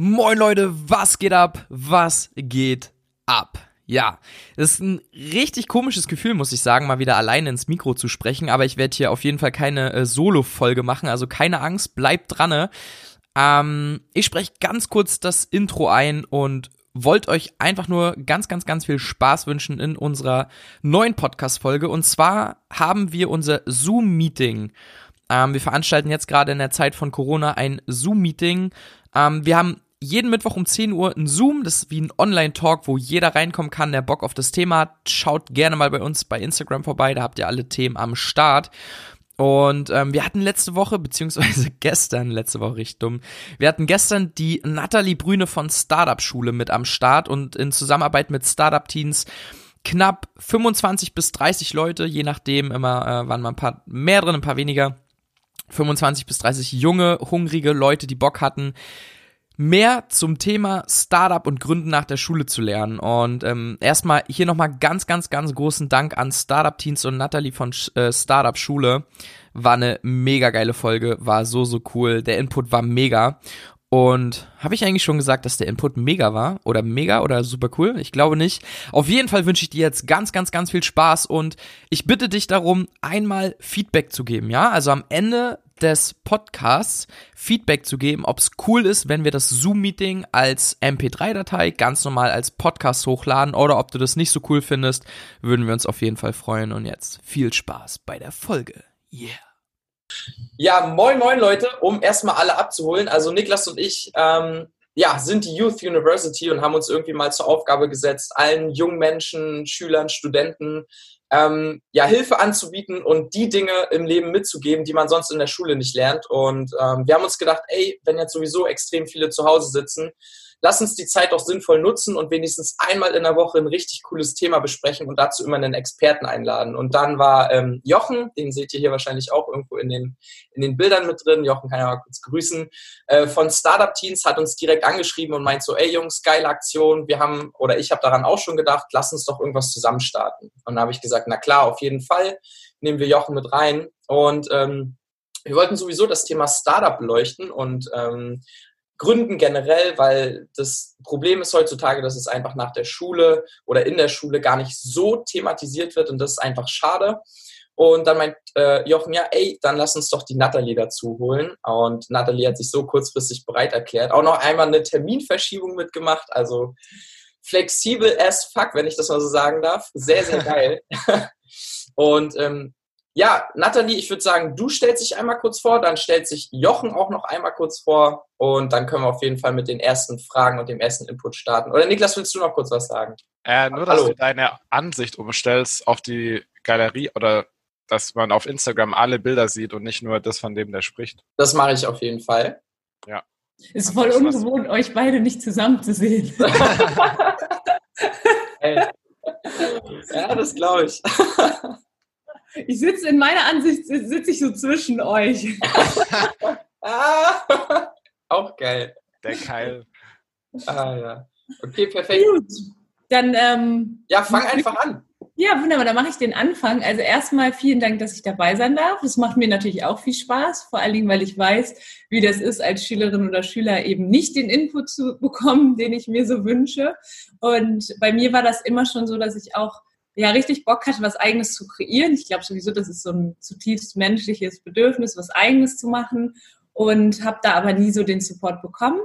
Moin Leute, was geht ab? Was geht ab? Ja, das ist ein richtig komisches Gefühl, muss ich sagen, mal wieder alleine ins Mikro zu sprechen, aber ich werde hier auf jeden Fall keine äh, Solo-Folge machen, also keine Angst, bleibt dran. Ähm, ich spreche ganz kurz das Intro ein und wollt euch einfach nur ganz, ganz, ganz viel Spaß wünschen in unserer neuen Podcast-Folge. Und zwar haben wir unser Zoom-Meeting. Ähm, wir veranstalten jetzt gerade in der Zeit von Corona ein Zoom-Meeting. Ähm, wir haben jeden Mittwoch um 10 Uhr ein Zoom, das ist wie ein Online-Talk, wo jeder reinkommen kann, der Bock auf das Thema hat. Schaut gerne mal bei uns bei Instagram vorbei, da habt ihr alle Themen am Start. Und ähm, wir hatten letzte Woche, beziehungsweise gestern, letzte Woche richtig dumm, wir hatten gestern die Nathalie Brüne von Startup Schule mit am Start und in Zusammenarbeit mit Startup Teens knapp 25 bis 30 Leute, je nachdem, immer äh, waren mal ein paar mehr drin, ein paar weniger. 25 bis 30 junge, hungrige Leute, die Bock hatten, mehr zum Thema Startup und Gründen nach der Schule zu lernen. Und ähm, erstmal hier nochmal ganz, ganz, ganz großen Dank an Startup Teens und Natalie von äh, Startup Schule. War eine mega geile Folge, war so, so cool. Der Input war mega. Und habe ich eigentlich schon gesagt, dass der Input mega war? Oder mega oder super cool? Ich glaube nicht. Auf jeden Fall wünsche ich dir jetzt ganz, ganz, ganz viel Spaß und ich bitte dich darum, einmal Feedback zu geben, ja? Also am Ende des Podcasts Feedback zu geben, ob es cool ist, wenn wir das Zoom-Meeting als MP3-Datei ganz normal als Podcast hochladen oder ob du das nicht so cool findest, würden wir uns auf jeden Fall freuen. Und jetzt viel Spaß bei der Folge. Yeah. Ja, moin, moin Leute, um erstmal alle abzuholen. Also Niklas und ich ähm, ja, sind die Youth University und haben uns irgendwie mal zur Aufgabe gesetzt, allen jungen Menschen, Schülern, Studenten ähm, ja, Hilfe anzubieten und die Dinge im Leben mitzugeben, die man sonst in der Schule nicht lernt. Und ähm, wir haben uns gedacht, ey, wenn jetzt sowieso extrem viele zu Hause sitzen, lass uns die Zeit doch sinnvoll nutzen und wenigstens einmal in der Woche ein richtig cooles Thema besprechen und dazu immer einen Experten einladen. Und dann war ähm, Jochen, den seht ihr hier wahrscheinlich auch irgendwo in den, in den Bildern mit drin. Jochen kann ja mal kurz grüßen. Äh, von Startup Teens hat uns direkt angeschrieben und meint so, ey Jungs, geile Aktion. Wir haben, oder ich habe daran auch schon gedacht, lass uns doch irgendwas zusammen starten. Und da habe ich gesagt, na klar, auf jeden Fall nehmen wir Jochen mit rein. Und ähm, wir wollten sowieso das Thema Startup beleuchten und ähm, Gründen generell, weil das Problem ist heutzutage, dass es einfach nach der Schule oder in der Schule gar nicht so thematisiert wird und das ist einfach schade. Und dann meint äh, Jochen, ja, ey, dann lass uns doch die Natalie dazu holen. Und Natalie hat sich so kurzfristig bereit erklärt. Auch noch einmal eine Terminverschiebung mitgemacht. Also flexibel as fuck, wenn ich das mal so sagen darf. Sehr, sehr geil. und ähm, ja, Nathalie, ich würde sagen, du stellst dich einmal kurz vor, dann stellt sich Jochen auch noch einmal kurz vor und dann können wir auf jeden Fall mit den ersten Fragen und dem ersten Input starten. Oder Niklas, willst du noch kurz was sagen? Äh, nur, dass Hallo. du deine Ansicht umstellst auf die Galerie oder dass man auf Instagram alle Bilder sieht und nicht nur das, von dem der spricht. Das mache ich auf jeden Fall. Ja. Ist voll ungewohnt, euch beide nicht zusammen zu sehen. ja, das glaube ich. Ich sitze in meiner Ansicht, sitze ich so zwischen euch. ah, auch geil. Der Keil. Ah ja. Okay, perfekt. Gut. Dann ähm, ja, fang einfach an. Ja, wunderbar. Dann mache ich den Anfang. Also erstmal vielen Dank, dass ich dabei sein darf. Das macht mir natürlich auch viel Spaß, vor allen Dingen, weil ich weiß, wie das ist, als Schülerin oder Schüler eben nicht den Input zu bekommen, den ich mir so wünsche. Und bei mir war das immer schon so, dass ich auch ja richtig Bock hatte, was Eigenes zu kreieren. Ich glaube sowieso, das ist so ein zutiefst menschliches Bedürfnis, was Eigenes zu machen und habe da aber nie so den Support bekommen.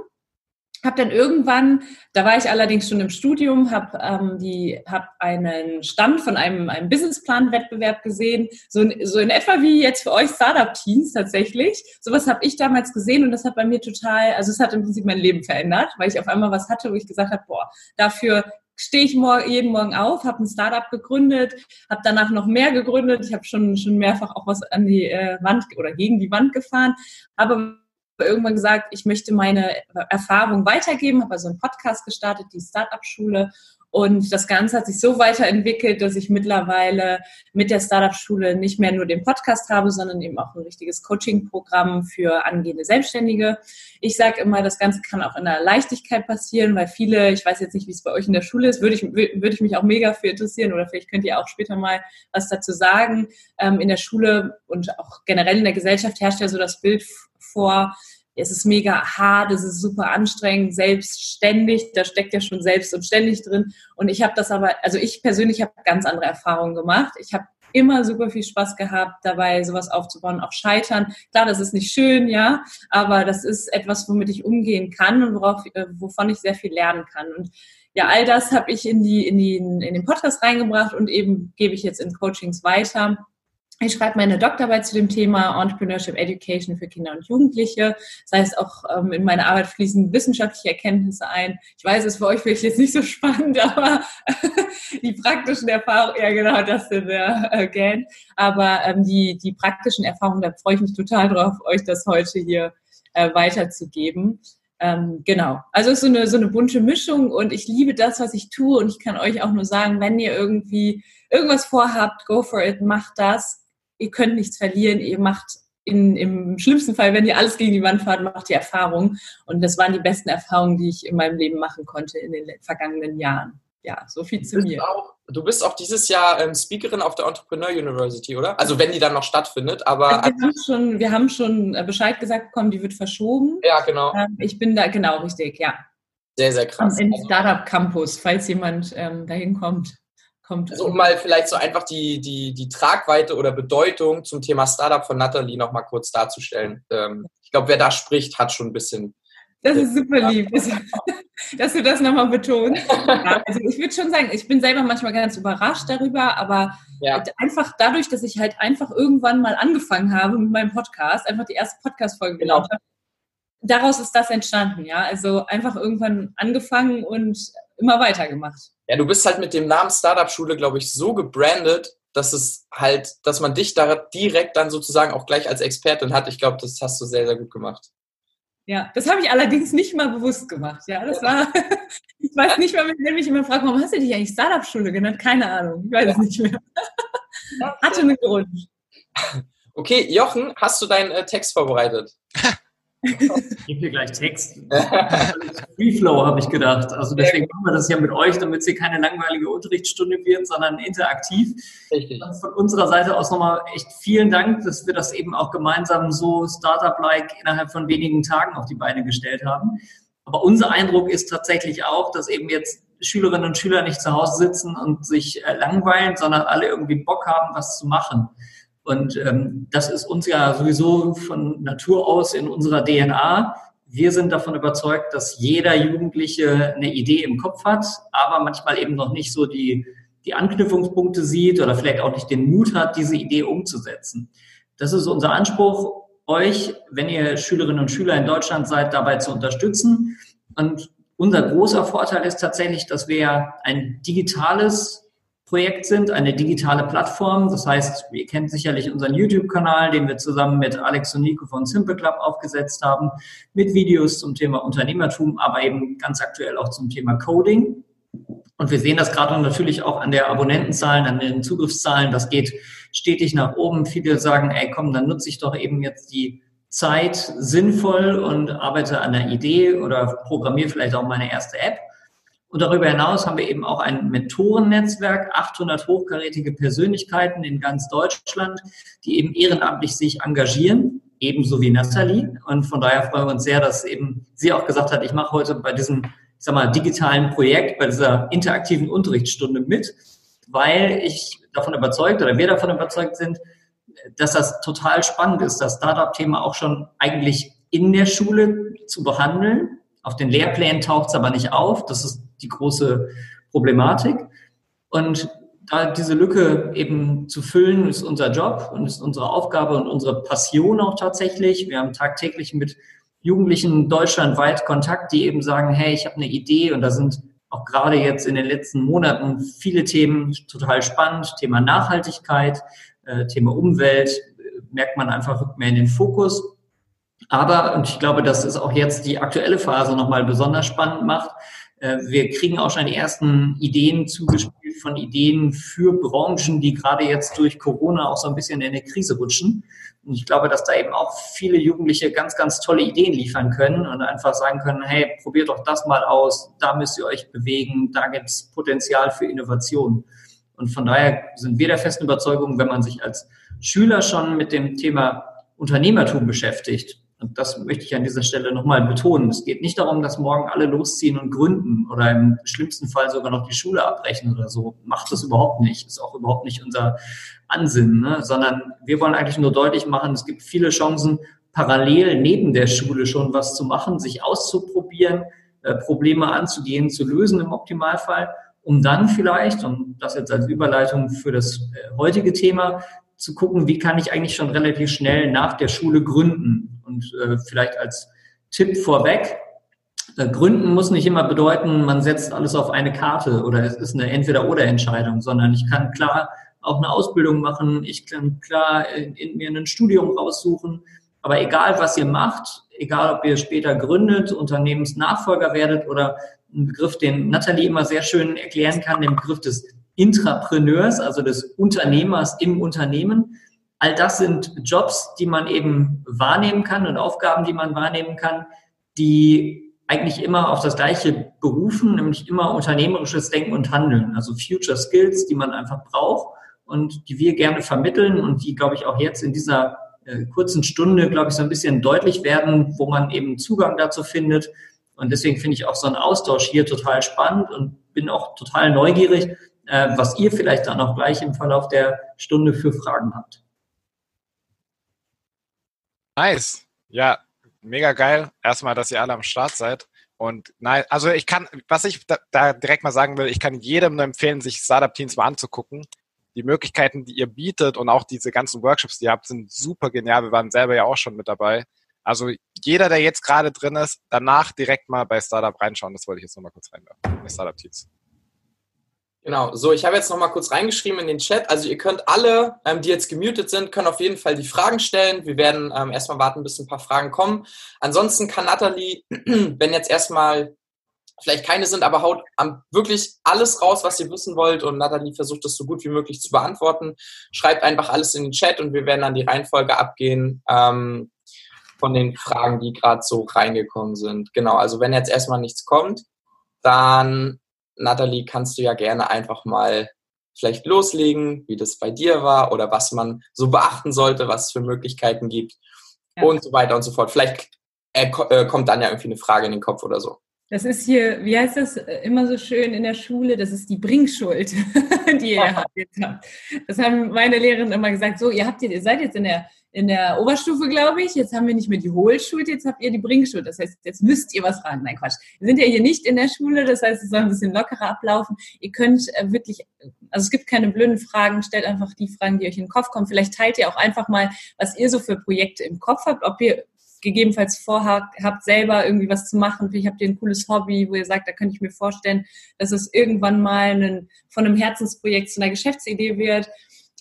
Habe dann irgendwann, da war ich allerdings schon im Studium, habe ähm, hab einen Stand von einem, einem Businessplan-Wettbewerb gesehen, so in, so in etwa wie jetzt für euch Startup-Teams tatsächlich. Sowas habe ich damals gesehen und das hat bei mir total, also es hat im Prinzip mein Leben verändert, weil ich auf einmal was hatte, wo ich gesagt habe, boah, dafür stehe ich morgen, jeden Morgen auf, habe ein Startup gegründet, habe danach noch mehr gegründet. Ich habe schon, schon mehrfach auch was an die äh, Wand oder gegen die Wand gefahren, habe irgendwann gesagt, ich möchte meine Erfahrung weitergeben, habe also einen Podcast gestartet, die Startup-Schule und das Ganze hat sich so weiterentwickelt, dass ich mittlerweile mit der Startup-Schule nicht mehr nur den Podcast habe, sondern eben auch ein richtiges Coaching-Programm für angehende Selbstständige. Ich sage immer, das Ganze kann auch in der Leichtigkeit passieren, weil viele, ich weiß jetzt nicht, wie es bei euch in der Schule ist, würde ich, würde ich mich auch mega für interessieren oder vielleicht könnt ihr auch später mal was dazu sagen. Ähm, in der Schule und auch generell in der Gesellschaft herrscht ja so das Bild vor, es ist mega hart, es ist super anstrengend, selbstständig, da steckt ja schon selbst und ständig drin. Und ich habe das aber, also ich persönlich habe ganz andere Erfahrungen gemacht. Ich habe immer super viel Spaß gehabt, dabei sowas aufzubauen, auch scheitern. Klar, das ist nicht schön, ja, aber das ist etwas, womit ich umgehen kann und worauf, äh, wovon ich sehr viel lernen kann. Und ja, all das habe ich in die, in die, in den Podcast reingebracht und eben gebe ich jetzt in Coachings weiter. Ich schreibe meine Doktorarbeit zu dem Thema Entrepreneurship Education für Kinder und Jugendliche. Das heißt, auch ähm, in meine Arbeit fließen wissenschaftliche Erkenntnisse ein. Ich weiß, es ist für euch vielleicht jetzt nicht so spannend, aber die praktischen Erfahrungen, ja genau, das sind wir äh, gern. Aber ähm, die, die praktischen Erfahrungen, da freue ich mich total drauf, euch das heute hier äh, weiterzugeben. Ähm, genau. Also es ist so eine, so eine bunte Mischung und ich liebe das, was ich tue und ich kann euch auch nur sagen, wenn ihr irgendwie irgendwas vorhabt, go for it, macht das ihr könnt nichts verlieren, ihr macht in, im schlimmsten Fall, wenn ihr alles gegen die Wand fahrt, macht ihr Erfahrungen. Und das waren die besten Erfahrungen, die ich in meinem Leben machen konnte in den vergangenen Jahren. Ja, so viel zu mir. Auch, du bist auch dieses Jahr ähm, Speakerin auf der Entrepreneur University, oder? Also wenn die dann noch stattfindet, aber. Also wir, haben schon, wir haben schon äh, Bescheid gesagt bekommen, die wird verschoben. Ja, genau. Ähm, ich bin da, genau, richtig, ja. Sehr, sehr krass. Im Startup Campus, falls jemand ähm, dahin kommt kommt. Also um mal vielleicht so einfach die, die, die Tragweite oder Bedeutung zum Thema Startup von Nathalie noch mal kurz darzustellen. Ähm, ich glaube, wer da spricht, hat schon ein bisschen. Das ist super lieb, dass du das nochmal betonst. also ich würde schon sagen, ich bin selber manchmal ganz überrascht darüber, aber ja. einfach dadurch, dass ich halt einfach irgendwann mal angefangen habe mit meinem Podcast, einfach die erste Podcast-Folge genau. habe, daraus ist das entstanden, ja. Also einfach irgendwann angefangen und immer weitergemacht. Ja, du bist halt mit dem Namen Startup Schule, glaube ich, so gebrandet, dass es halt, dass man dich da direkt dann sozusagen auch gleich als Expertin hat. Ich glaube, das hast du sehr, sehr gut gemacht. Ja, das habe ich allerdings nicht mal bewusst gemacht. Ja, das war, ich weiß nicht mehr, wenn mich immer fragt, warum hast du dich eigentlich Startup Schule genannt? Keine Ahnung, ich weiß es nicht mehr. Hatte einen Grund. Okay, Jochen, hast du deinen äh, Text vorbereitet? Ich gebe hier gleich Text. Freeflow habe ich gedacht. Also deswegen machen wir das ja mit euch, damit es hier keine langweilige Unterrichtsstunde wird, sondern interaktiv. Richtig. Von unserer Seite aus nochmal echt vielen Dank, dass wir das eben auch gemeinsam so Startup-like innerhalb von wenigen Tagen auf die Beine gestellt haben. Aber unser Eindruck ist tatsächlich auch, dass eben jetzt Schülerinnen und Schüler nicht zu Hause sitzen und sich äh, langweilen, sondern alle irgendwie Bock haben, was zu machen. Und ähm, das ist uns ja sowieso von Natur aus in unserer DNA. Wir sind davon überzeugt, dass jeder Jugendliche eine Idee im Kopf hat, aber manchmal eben noch nicht so die, die Anknüpfungspunkte sieht oder vielleicht auch nicht den Mut hat, diese Idee umzusetzen. Das ist unser Anspruch, euch, wenn ihr Schülerinnen und Schüler in Deutschland seid, dabei zu unterstützen. Und unser großer Vorteil ist tatsächlich, dass wir ein digitales Projekt sind, eine digitale Plattform. Das heißt, ihr kennt sicherlich unseren YouTube-Kanal, den wir zusammen mit Alex und Nico von Simple Club aufgesetzt haben, mit Videos zum Thema Unternehmertum, aber eben ganz aktuell auch zum Thema Coding. Und wir sehen das gerade natürlich auch an der Abonnentenzahlen, an den Zugriffszahlen. Das geht stetig nach oben. Viele sagen, ey, komm, dann nutze ich doch eben jetzt die Zeit sinnvoll und arbeite an der Idee oder programmiere vielleicht auch meine erste App. Und darüber hinaus haben wir eben auch ein Mentorennetzwerk, 800 hochkarätige Persönlichkeiten in ganz Deutschland, die eben ehrenamtlich sich engagieren, ebenso wie Nathalie. Und von daher freuen wir uns sehr, dass eben sie auch gesagt hat, ich mache heute bei diesem, ich sag mal, digitalen Projekt, bei dieser interaktiven Unterrichtsstunde mit, weil ich davon überzeugt oder wir davon überzeugt sind, dass das total spannend ist, das Startup-Thema auch schon eigentlich in der Schule zu behandeln. Auf den Lehrplänen taucht es aber nicht auf. Das ist die große Problematik. Und da diese Lücke eben zu füllen, ist unser Job und ist unsere Aufgabe und unsere Passion auch tatsächlich. Wir haben tagtäglich mit Jugendlichen deutschlandweit Kontakt, die eben sagen, hey, ich habe eine Idee und da sind auch gerade jetzt in den letzten Monaten viele Themen total spannend. Thema Nachhaltigkeit, äh, Thema Umwelt, merkt man einfach mehr in den Fokus. Aber, und ich glaube, dass es auch jetzt die aktuelle Phase nochmal besonders spannend macht, äh, wir kriegen auch schon die ersten Ideen zugespielt von Ideen für Branchen, die gerade jetzt durch Corona auch so ein bisschen in eine Krise rutschen. Und ich glaube, dass da eben auch viele Jugendliche ganz, ganz tolle Ideen liefern können und einfach sagen können, hey, probiert doch das mal aus, da müsst ihr euch bewegen, da gibt es Potenzial für Innovation. Und von daher sind wir der festen Überzeugung, wenn man sich als Schüler schon mit dem Thema Unternehmertum beschäftigt, Und das möchte ich an dieser Stelle nochmal betonen. Es geht nicht darum, dass morgen alle losziehen und gründen oder im schlimmsten Fall sogar noch die Schule abbrechen oder so. Macht das überhaupt nicht. Ist auch überhaupt nicht unser Ansinnen, ne? sondern wir wollen eigentlich nur deutlich machen, es gibt viele Chancen, parallel neben der Schule schon was zu machen, sich auszuprobieren, äh, Probleme anzugehen, zu lösen im Optimalfall, um dann vielleicht, und das jetzt als Überleitung für das äh, heutige Thema, zu gucken, wie kann ich eigentlich schon relativ schnell nach der Schule gründen. Und äh, vielleicht als Tipp vorweg, äh, gründen muss nicht immer bedeuten, man setzt alles auf eine Karte oder es ist eine Entweder-Oder-Entscheidung, sondern ich kann klar auch eine Ausbildung machen, ich kann klar in, in mir ein Studium raussuchen. Aber egal, was ihr macht, egal, ob ihr später gründet, Unternehmensnachfolger werdet oder ein Begriff, den Nathalie immer sehr schön erklären kann, den Begriff des Intrapreneurs, also des Unternehmers im Unternehmen. All das sind Jobs, die man eben wahrnehmen kann und Aufgaben, die man wahrnehmen kann, die eigentlich immer auf das Gleiche berufen, nämlich immer unternehmerisches Denken und Handeln, also Future Skills, die man einfach braucht und die wir gerne vermitteln und die, glaube ich, auch jetzt in dieser äh, kurzen Stunde, glaube ich, so ein bisschen deutlich werden, wo man eben Zugang dazu findet. Und deswegen finde ich auch so einen Austausch hier total spannend und bin auch total neugierig, äh, was ihr vielleicht dann auch gleich im Verlauf der Stunde für Fragen habt. Nice. Ja, mega geil. Erstmal, dass ihr alle am Start seid. Und nein, also ich kann, was ich da, da direkt mal sagen will, ich kann jedem nur empfehlen, sich Startup-Teams mal anzugucken. Die Möglichkeiten, die ihr bietet und auch diese ganzen Workshops, die ihr habt, sind super genial. Wir waren selber ja auch schon mit dabei. Also jeder, der jetzt gerade drin ist, danach direkt mal bei Startup reinschauen. Das wollte ich jetzt nochmal kurz reinwerfen. Bei Startup-Teams. Genau, so, ich habe jetzt nochmal kurz reingeschrieben in den Chat. Also ihr könnt alle, ähm, die jetzt gemutet sind, können auf jeden Fall die Fragen stellen. Wir werden ähm, erstmal warten, bis ein paar Fragen kommen. Ansonsten kann Nathalie, wenn jetzt erstmal vielleicht keine sind, aber haut wirklich alles raus, was ihr wissen wollt und Nathalie versucht das so gut wie möglich zu beantworten. Schreibt einfach alles in den Chat und wir werden dann die Reihenfolge abgehen ähm, von den Fragen, die gerade so reingekommen sind. Genau, also wenn jetzt erstmal nichts kommt, dann Nathalie, kannst du ja gerne einfach mal vielleicht loslegen, wie das bei dir war oder was man so beachten sollte, was es für Möglichkeiten gibt ja. und so weiter und so fort. Vielleicht äh, äh, kommt dann ja irgendwie eine Frage in den Kopf oder so. Das ist hier, wie heißt das äh, immer so schön in der Schule? Das ist die Bringschuld, die ihr habt. Das haben meine Lehrerinnen immer gesagt. So, ihr habt ihr seid jetzt in der in der Oberstufe, glaube ich. Jetzt haben wir nicht mehr die Hohlschuld, jetzt habt ihr die Bringschuld. Das heißt, jetzt müsst ihr was fragen. Nein, Quatsch. Wir sind ja hier nicht in der Schule, das heißt, es soll ein bisschen lockerer ablaufen. Ihr könnt äh, wirklich, also es gibt keine blöden Fragen, stellt einfach die Fragen, die euch in den Kopf kommen. Vielleicht teilt ihr auch einfach mal, was ihr so für Projekte im Kopf habt, ob ihr gegebenenfalls vorhabt, selber irgendwie was zu machen. Vielleicht habt ihr ein cooles Hobby, wo ihr sagt, da könnte ich mir vorstellen, dass es irgendwann mal einen, von einem Herzensprojekt zu einer Geschäftsidee wird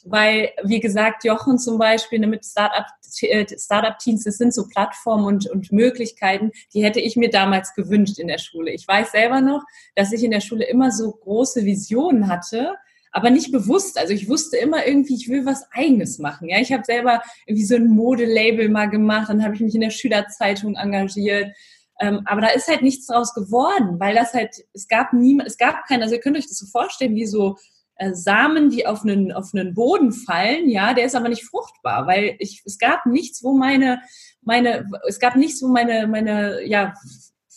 weil, wie gesagt, Jochen zum Beispiel ne, mit Startup, äh, Startup-Teams, das sind so Plattformen und, und Möglichkeiten, die hätte ich mir damals gewünscht in der Schule. Ich weiß selber noch, dass ich in der Schule immer so große Visionen hatte, aber nicht bewusst. Also ich wusste immer irgendwie, ich will was Eigenes machen. Ja, ich habe selber irgendwie so ein Modelabel mal gemacht, dann habe ich mich in der Schülerzeitung engagiert. Ähm, aber da ist halt nichts draus geworden, weil das halt, es gab niemand, es gab keinen, also ihr könnt euch das so vorstellen, wie so äh, Samen, die auf einen, auf einen Boden fallen, ja, der ist aber nicht fruchtbar, weil ich, es gab nichts, wo meine, meine, es gab nichts, wo meine, meine, ja,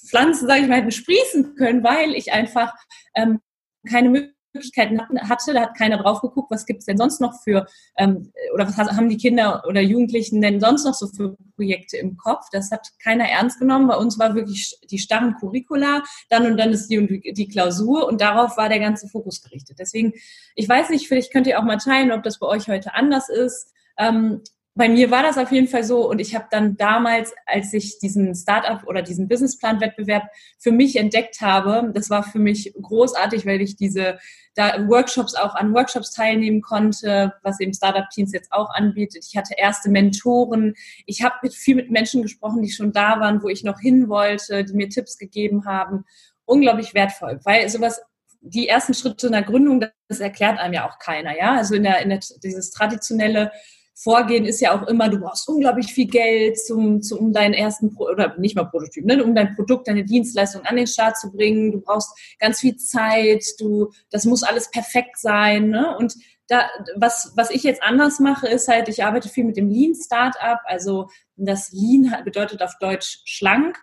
Pflanzen, sage ich mal, hätten sprießen können, weil ich einfach ähm, keine Möglichkeit Möglichkeiten hatte, da hat keiner drauf geguckt, was gibt es denn sonst noch für, ähm, oder was haben die Kinder oder Jugendlichen denn sonst noch so für Projekte im Kopf? Das hat keiner ernst genommen. Bei uns war wirklich die starren Curricula, dann und dann ist die, die Klausur und darauf war der ganze Fokus gerichtet. Deswegen, ich weiß nicht, vielleicht könnt ihr auch mal teilen, ob das bei euch heute anders ist. Ähm, bei mir war das auf jeden Fall so und ich habe dann damals, als ich diesen Startup oder diesen Businessplan-Wettbewerb für mich entdeckt habe, das war für mich großartig, weil ich diese da Workshops auch an Workshops teilnehmen konnte, was eben Startup Teams jetzt auch anbietet. Ich hatte erste Mentoren. Ich habe viel mit Menschen gesprochen, die schon da waren, wo ich noch hin wollte, die mir Tipps gegeben haben. Unglaublich wertvoll, weil sowas die ersten Schritte in der Gründung, das erklärt einem ja auch keiner, ja. Also in der, in der dieses traditionelle Vorgehen ist ja auch immer, du brauchst unglaublich viel Geld, zum, zum, um deinen ersten, Pro oder nicht mal Prototyp, ne, um dein Produkt, deine Dienstleistung an den Start zu bringen. Du brauchst ganz viel Zeit, du, das muss alles perfekt sein. Ne? Und da, was, was ich jetzt anders mache, ist halt, ich arbeite viel mit dem Lean Startup. Also das Lean bedeutet auf Deutsch schlank.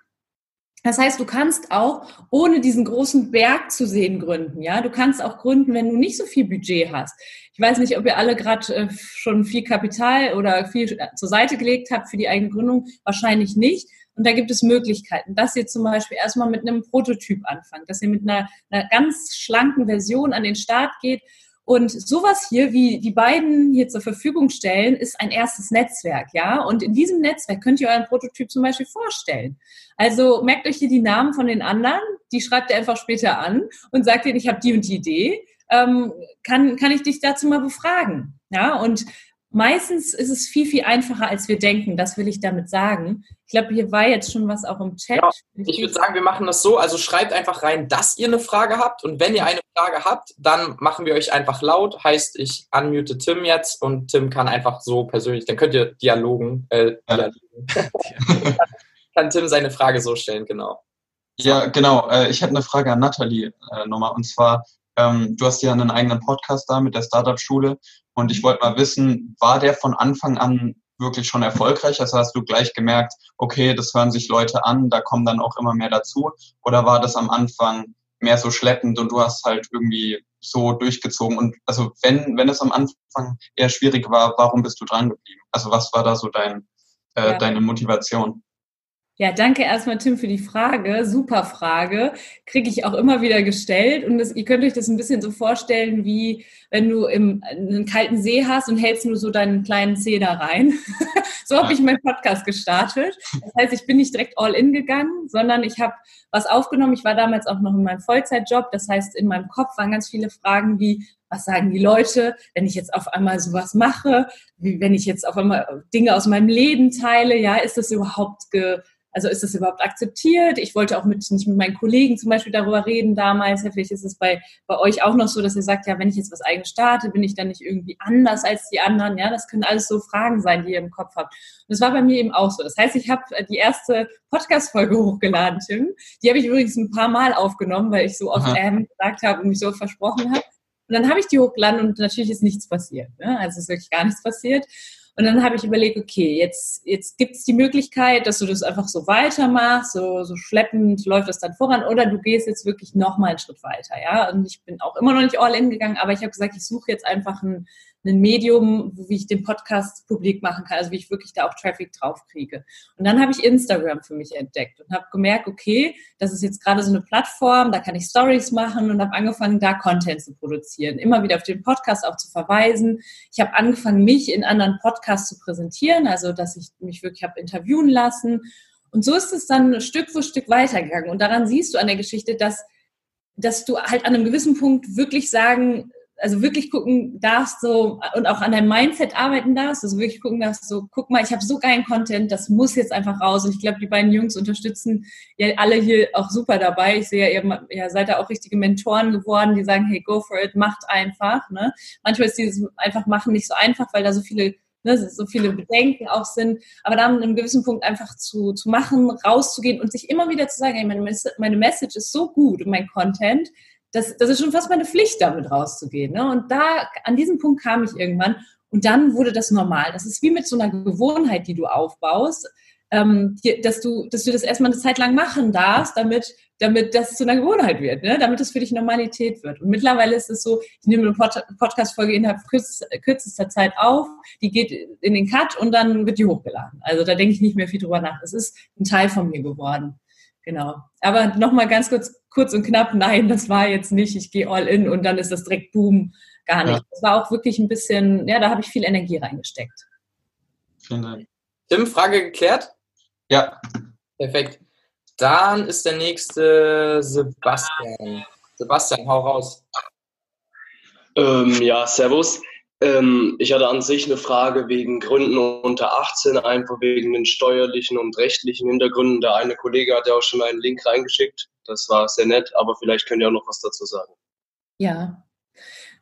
Das heißt, du kannst auch ohne diesen großen Berg zu sehen gründen. Ja, du kannst auch gründen, wenn du nicht so viel Budget hast. Ich weiß nicht, ob ihr alle gerade äh, schon viel Kapital oder viel zur Seite gelegt habt für die eigene Gründung. Wahrscheinlich nicht. Und da gibt es Möglichkeiten, dass ihr zum Beispiel erstmal mit einem Prototyp anfangt, dass ihr mit einer, einer ganz schlanken Version an den Start geht und sowas hier, wie die beiden hier zur Verfügung stellen, ist ein erstes Netzwerk, ja. Und in diesem Netzwerk könnt ihr euren Prototyp zum Beispiel vorstellen. Also merkt euch hier die Namen von den anderen, die schreibt ihr einfach später an und sagt ihnen, ich habe die und die Idee. Ähm, kann, kann ich dich dazu mal befragen? Ja, und meistens ist es viel, viel einfacher, als wir denken. Das will ich damit sagen. Ich glaube, hier war jetzt schon was auch im Chat. Ja, ich würde sagen, wir machen das so. Also schreibt einfach rein, dass ihr eine Frage habt. Und wenn ihr eine Frage habt, dann machen wir euch einfach laut. Heißt, ich unmute Tim jetzt und Tim kann einfach so persönlich, dann könnt ihr Dialogen, äh, Dialogen. kann Tim seine Frage so stellen, genau. Ja, genau. Äh, ich hätte eine Frage an Nathalie äh, nochmal. Und zwar, ähm, du hast ja einen eigenen Podcast da mit der Startup-Schule und ich wollte mal wissen, war der von Anfang an wirklich schon erfolgreich? Also hast du gleich gemerkt, okay, das hören sich Leute an, da kommen dann auch immer mehr dazu? Oder war das am Anfang mehr so schleppend und du hast halt irgendwie so durchgezogen? Und also wenn, wenn es am Anfang eher schwierig war, warum bist du dran geblieben? Also was war da so dein, äh, ja. deine Motivation? Ja, danke erstmal, Tim, für die Frage. Super Frage. Kriege ich auch immer wieder gestellt. Und das, ihr könnt euch das ein bisschen so vorstellen, wie wenn du im, einen kalten See hast und hältst nur so deinen kleinen Zeh da rein. so habe ich meinen Podcast gestartet. Das heißt, ich bin nicht direkt all in gegangen, sondern ich habe was aufgenommen. Ich war damals auch noch in meinem Vollzeitjob. Das heißt, in meinem Kopf waren ganz viele Fragen wie, was sagen die Leute, wenn ich jetzt auf einmal sowas mache, wie wenn ich jetzt auf einmal Dinge aus meinem Leben teile, ja, ist das überhaupt ge, also ist das überhaupt akzeptiert? Ich wollte auch mit, nicht mit meinen Kollegen zum Beispiel darüber reden damals. Vielleicht ist es bei, bei euch auch noch so, dass ihr sagt, ja, wenn ich jetzt was eigenes starte, bin ich dann nicht irgendwie anders als die anderen? Ja, das können alles so Fragen sein, die ihr im Kopf habt. Und das war bei mir eben auch so. Das heißt, ich habe die erste Podcast-Folge hochgeladen, Tim. Die habe ich übrigens ein paar Mal aufgenommen, weil ich so oft ähm gesagt habe und mich so versprochen habe. Und dann habe ich die hochgeladen und natürlich ist nichts passiert. Ne? Also ist wirklich gar nichts passiert. Und dann habe ich überlegt, okay, jetzt, jetzt gibt es die Möglichkeit, dass du das einfach so weitermachst, so, so schleppend läuft das dann voran, oder du gehst jetzt wirklich nochmal einen Schritt weiter, ja. Und ich bin auch immer noch nicht all in gegangen, aber ich habe gesagt, ich suche jetzt einfach ein, ein Medium, wie ich den Podcast publik machen kann, also wie ich wirklich da auch Traffic drauf kriege. Und dann habe ich Instagram für mich entdeckt und habe gemerkt, okay, das ist jetzt gerade so eine Plattform, da kann ich Stories machen und habe angefangen, da Content zu produzieren, immer wieder auf den Podcast auch zu verweisen. Ich habe angefangen, mich in anderen Podcasts zu präsentieren, also dass ich mich wirklich habe interviewen lassen. Und so ist es dann Stück für Stück weitergegangen. Und daran siehst du an der Geschichte, dass dass du halt an einem gewissen Punkt wirklich sagen also wirklich gucken darfst so und auch an deinem Mindset arbeiten darfst, also wirklich gucken darfst, so guck mal, ich habe so geilen Content, das muss jetzt einfach raus. Und ich glaube, die beiden Jungs unterstützen ja alle hier auch super dabei. Ich sehe ja, ihr, ihr seid da auch richtige Mentoren geworden, die sagen, hey, go for it, macht einfach. Ne? Manchmal ist dieses einfach machen nicht so einfach, weil da so viele ne, so viele Bedenken auch sind, aber dann an einem gewissen Punkt einfach zu, zu machen, rauszugehen und sich immer wieder zu sagen, hey, meine, meine Message ist so gut und mein Content, das, das ist schon fast meine Pflicht, damit rauszugehen. Ne? Und da, an diesem Punkt kam ich irgendwann und dann wurde das normal. Das ist wie mit so einer Gewohnheit, die du aufbaust, ähm, dass, du, dass du das erstmal eine Zeit lang machen darfst, damit, damit das zu einer Gewohnheit wird, ne? damit es für dich Normalität wird. Und mittlerweile ist es so, ich nehme eine Pod Podcast-Folge innerhalb kürzester, Zeit auf, die geht in den Cut und dann wird die hochgeladen. Also da denke ich nicht mehr viel drüber nach. Es ist ein Teil von mir geworden. Genau. Aber nochmal ganz kurz, kurz und knapp, nein, das war jetzt nicht, ich gehe all in und dann ist das direkt Boom. Gar nicht. Ja. Das war auch wirklich ein bisschen, ja, da habe ich viel Energie reingesteckt. Vielen Dank. Tim, Frage geklärt? Ja. Perfekt. Dann ist der nächste Sebastian. Sebastian, hau raus. Ähm, ja, Servus. Ähm, ich hatte an sich eine Frage wegen Gründen unter 18, einfach wegen den steuerlichen und rechtlichen Hintergründen. Der eine Kollege hat ja auch schon einen Link reingeschickt. Das war sehr nett, aber vielleicht könnt ihr auch noch was dazu sagen. Ja,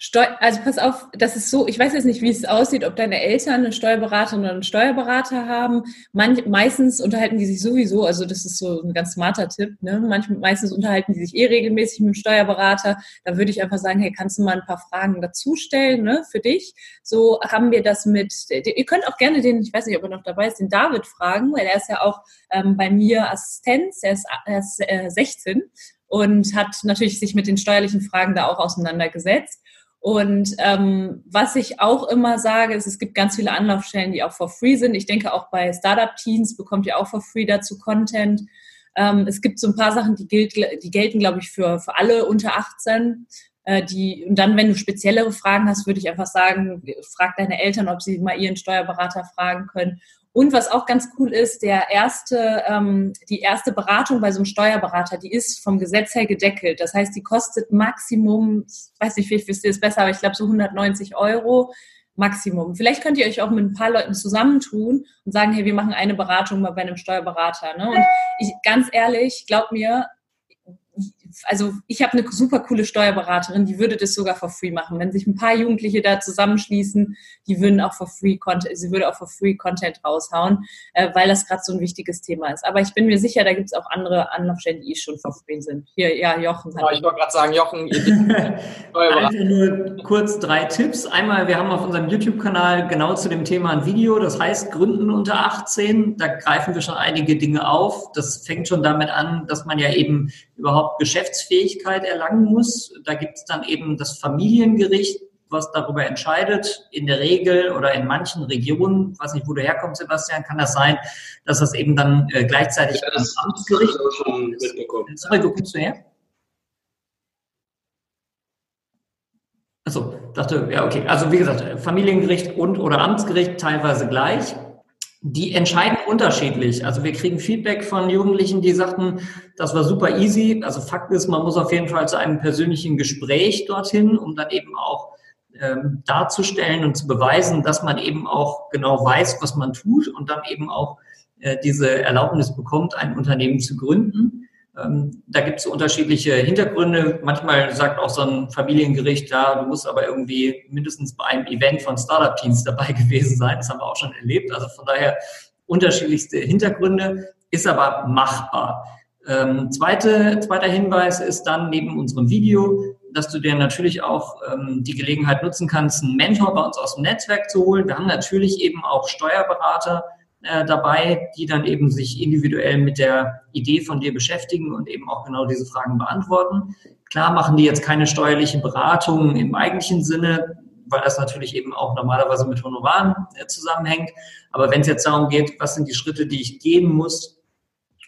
Steu also pass auf, das ist so, ich weiß jetzt nicht, wie es aussieht, ob deine Eltern eine Steuerberaterin oder einen Steuerberater haben. Manch, meistens unterhalten die sich sowieso, also das ist so ein ganz smarter Tipp, ne? Manch, meistens unterhalten die sich eh regelmäßig mit dem Steuerberater. Da würde ich einfach sagen, hey, kannst du mal ein paar Fragen dazu stellen, ne, für dich? So haben wir das mit, ihr könnt auch gerne den, ich weiß nicht, ob er noch dabei ist, den David fragen, weil er ist ja auch ähm, bei mir Assistenz, er ist, er ist äh, 16 und hat natürlich sich mit den steuerlichen Fragen da auch auseinandergesetzt. Und ähm, was ich auch immer sage, ist, es gibt ganz viele Anlaufstellen, die auch for free sind. Ich denke auch bei Startup Teens bekommt ihr auch for free dazu Content. Ähm, es gibt so ein paar Sachen, die, gilt, die gelten, glaube ich, für, für alle unter 18. Äh, die, und dann, wenn du speziellere Fragen hast, würde ich einfach sagen, frag deine Eltern, ob sie mal ihren Steuerberater fragen können. Und was auch ganz cool ist, der erste, ähm, die erste Beratung bei so einem Steuerberater, die ist vom Gesetz her gedeckelt. Das heißt, die kostet Maximum, ich weiß nicht, wie wisst ihr es besser, aber ich glaube so 190 Euro Maximum. Vielleicht könnt ihr euch auch mit ein paar Leuten zusammentun und sagen, hey, wir machen eine Beratung mal bei einem Steuerberater. Ne? Und ich, ganz ehrlich, glaub mir, also ich habe eine super coole Steuerberaterin, die würde das sogar for free machen. Wenn sich ein paar Jugendliche da zusammenschließen, die würden auch for free Content, sie würde auch for free Content raushauen, äh, weil das gerade so ein wichtiges Thema ist. Aber ich bin mir sicher, da gibt es auch andere Anlaufstellen, die schon for free sind. Hier, ja, Jochen. Ja, ich wollte gerade sagen, Jochen, Einfach nur kurz drei Tipps. Einmal, wir haben auf unserem YouTube-Kanal genau zu dem Thema ein Video, das heißt Gründen unter 18. Da greifen wir schon einige Dinge auf. Das fängt schon damit an, dass man ja eben überhaupt Geschäftsfähigkeit erlangen muss. Da gibt es dann eben das Familiengericht, was darüber entscheidet. In der Regel oder in manchen Regionen, weiß nicht, wo du herkommst, Sebastian, kann das sein, dass das eben dann äh, gleichzeitig ja, das Amtsgericht ist. Sorry, wo kommst du her? Achso, dachte, ja, okay. Also wie gesagt, Familiengericht und oder Amtsgericht teilweise gleich. Die entscheiden unterschiedlich. Also wir kriegen Feedback von Jugendlichen, die sagten, das war super easy. Also Fakt ist, man muss auf jeden Fall zu einem persönlichen Gespräch dorthin, um dann eben auch ähm, darzustellen und zu beweisen, dass man eben auch genau weiß, was man tut und dann eben auch äh, diese Erlaubnis bekommt, ein Unternehmen zu gründen. Ähm, da gibt es unterschiedliche Hintergründe. Manchmal sagt auch so ein Familiengericht, ja, du musst aber irgendwie mindestens bei einem Event von Startup-Teams dabei gewesen sein. Das haben wir auch schon erlebt. Also von daher unterschiedlichste Hintergründe, ist aber machbar. Ähm, zweite, zweiter Hinweis ist dann neben unserem Video, dass du dir natürlich auch ähm, die Gelegenheit nutzen kannst, einen Mentor bei uns aus dem Netzwerk zu holen. Wir haben natürlich eben auch Steuerberater, äh, dabei, die dann eben sich individuell mit der Idee von dir beschäftigen und eben auch genau diese Fragen beantworten. Klar machen die jetzt keine steuerliche Beratung im eigentlichen Sinne, weil das natürlich eben auch normalerweise mit Honoraren äh, zusammenhängt. Aber wenn es jetzt darum geht, was sind die Schritte, die ich gehen muss,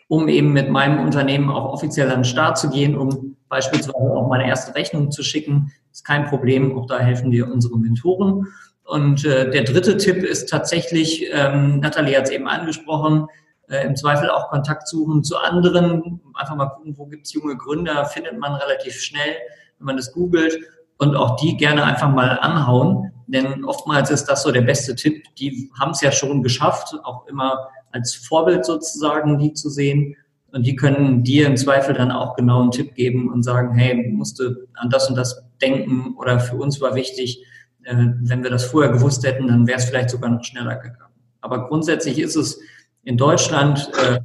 um eben mit meinem Unternehmen auch offiziell an den Start zu gehen, um beispielsweise auch meine erste Rechnung zu schicken, ist kein Problem. Auch da helfen dir unsere Mentoren. Und äh, der dritte Tipp ist tatsächlich, ähm, Nathalie hat es eben angesprochen, äh, im Zweifel auch Kontakt suchen zu anderen. Einfach mal gucken, wo gibt es junge Gründer, findet man relativ schnell, wenn man das googelt. Und auch die gerne einfach mal anhauen. Denn oftmals ist das so der beste Tipp. Die haben es ja schon geschafft, auch immer als Vorbild sozusagen die zu sehen. Und die können dir im Zweifel dann auch genau einen Tipp geben und sagen, hey, musst du an das und das denken oder für uns war wichtig, wenn wir das vorher gewusst hätten, dann wäre es vielleicht sogar noch schneller gegangen. Aber grundsätzlich ist es in Deutschland äh,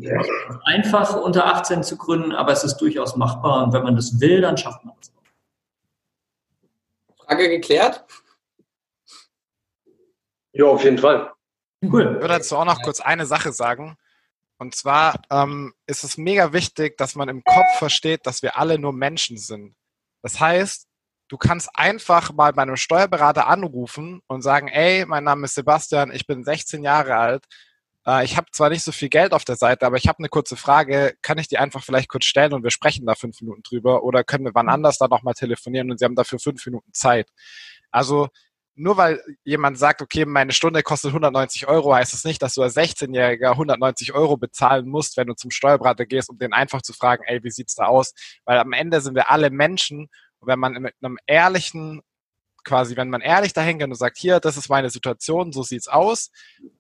einfach, unter 18 zu gründen, aber es ist durchaus machbar und wenn man das will, dann schafft man das auch. Frage geklärt? Ja, auf jeden Fall. Cool. Ich würde dazu auch noch kurz eine Sache sagen. Und zwar ähm, ist es mega wichtig, dass man im Kopf versteht, dass wir alle nur Menschen sind. Das heißt, Du kannst einfach mal bei einem Steuerberater anrufen und sagen, ey, mein Name ist Sebastian, ich bin 16 Jahre alt. Äh, ich habe zwar nicht so viel Geld auf der Seite, aber ich habe eine kurze Frage. Kann ich die einfach vielleicht kurz stellen und wir sprechen da fünf Minuten drüber? Oder können wir wann mhm. anders da nochmal telefonieren und Sie haben dafür fünf Minuten Zeit? Also nur weil jemand sagt, okay, meine Stunde kostet 190 Euro, heißt es das nicht, dass du als 16-Jähriger 190 Euro bezahlen musst, wenn du zum Steuerberater gehst, um den einfach zu fragen, ey, wie sieht's da aus? Weil am Ende sind wir alle Menschen und wenn man mit einem ehrlichen quasi, wenn man ehrlich dahin geht und sagt, hier, das ist meine Situation, so sieht's aus,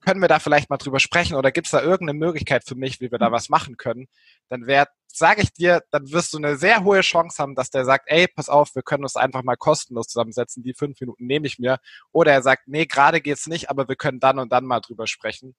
können wir da vielleicht mal drüber sprechen oder gibt es da irgendeine Möglichkeit für mich, wie wir da was machen können, dann wäre, sage ich dir, dann wirst du eine sehr hohe Chance haben, dass der sagt, ey, pass auf, wir können uns einfach mal kostenlos zusammensetzen, die fünf Minuten nehme ich mir. Oder er sagt, nee, gerade geht's nicht, aber wir können dann und dann mal drüber sprechen.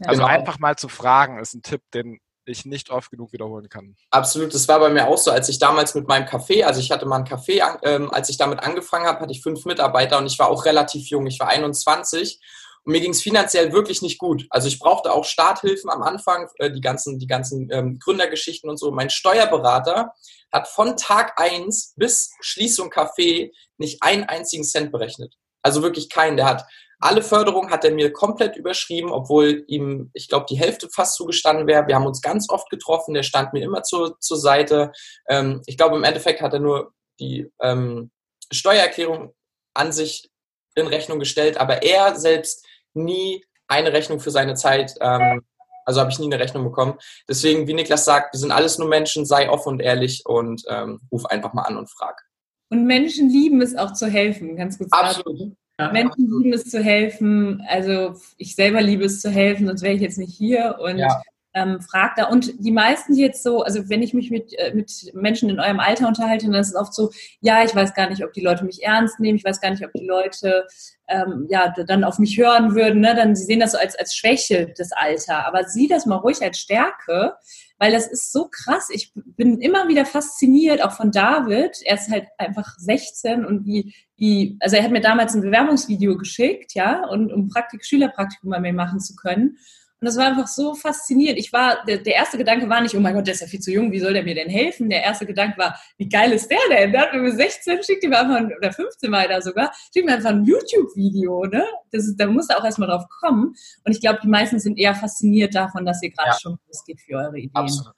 Ja, also genau. einfach mal zu fragen, ist ein Tipp, den ich nicht oft genug wiederholen kann. Absolut, das war bei mir auch so, als ich damals mit meinem Café, also ich hatte mal ein Café, ähm, als ich damit angefangen habe, hatte ich fünf Mitarbeiter und ich war auch relativ jung, ich war 21 und mir ging es finanziell wirklich nicht gut. Also ich brauchte auch Starthilfen am Anfang, äh, die ganzen, die ganzen ähm, Gründergeschichten und so. Mein Steuerberater hat von Tag eins bis Schließung Café nicht einen einzigen Cent berechnet. Also wirklich keinen. Der hat alle Förderung hat er mir komplett überschrieben, obwohl ihm, ich glaube, die Hälfte fast zugestanden wäre. Wir haben uns ganz oft getroffen, der stand mir immer zur, zur Seite. Ähm, ich glaube, im Endeffekt hat er nur die ähm, Steuererklärung an sich in Rechnung gestellt, aber er selbst nie eine Rechnung für seine Zeit, ähm, also habe ich nie eine Rechnung bekommen. Deswegen, wie Niklas sagt, wir sind alles nur Menschen, sei offen und ehrlich und ähm, ruf einfach mal an und frag. Und Menschen lieben es auch zu helfen, ganz gut. Absolut. Menschen lieben es zu helfen. Also ich selber liebe es zu helfen, sonst wäre ich jetzt nicht hier. Und ja. ähm, fragt da. Und die meisten jetzt so, also wenn ich mich mit, äh, mit Menschen in eurem Alter unterhalte, dann ist es oft so, ja, ich weiß gar nicht, ob die Leute mich ernst nehmen, ich weiß gar nicht, ob die Leute ähm, ja dann auf mich hören würden. Ne? Dann sie sehen das so als, als Schwäche des Alter. Aber sieh das mal ruhig als Stärke weil das ist so krass. Ich bin immer wieder fasziniert, auch von David. Er ist halt einfach 16 und wie, wie, also er hat mir damals ein Bewerbungsvideo geschickt, ja, und um Praktik, Schülerpraktikum bei mir machen zu können. Und das war einfach so faszinierend. Ich war, der, der, erste Gedanke war nicht, oh mein Gott, der ist ja viel zu jung, wie soll der mir denn helfen? Der erste Gedanke war, wie geil ist der denn? Der hat mir 16, schickt ihm einfach, ein, oder 15 weiter sogar, schickt mir einfach ein YouTube-Video, ne? Das ist, da muss er auch erstmal drauf kommen. Und ich glaube, die meisten sind eher fasziniert davon, dass ihr gerade ja. schon losgeht für eure Ideen. Absolut.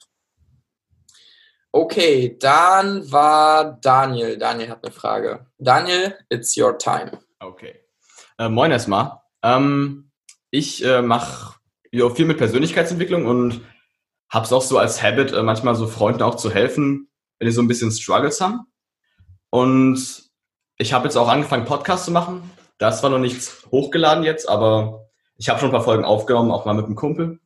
Okay, dann war Daniel. Daniel hat eine Frage. Daniel, it's your time. Okay. Äh, moin erstmal. Ähm, ich äh, mache ja, viel mit Persönlichkeitsentwicklung und habe es auch so als Habit, äh, manchmal so Freunden auch zu helfen, wenn die so ein bisschen Struggles haben. Und ich habe jetzt auch angefangen, Podcasts zu machen. Da ist zwar noch nichts hochgeladen jetzt, aber ich habe schon ein paar Folgen aufgenommen, auch mal mit einem Kumpel.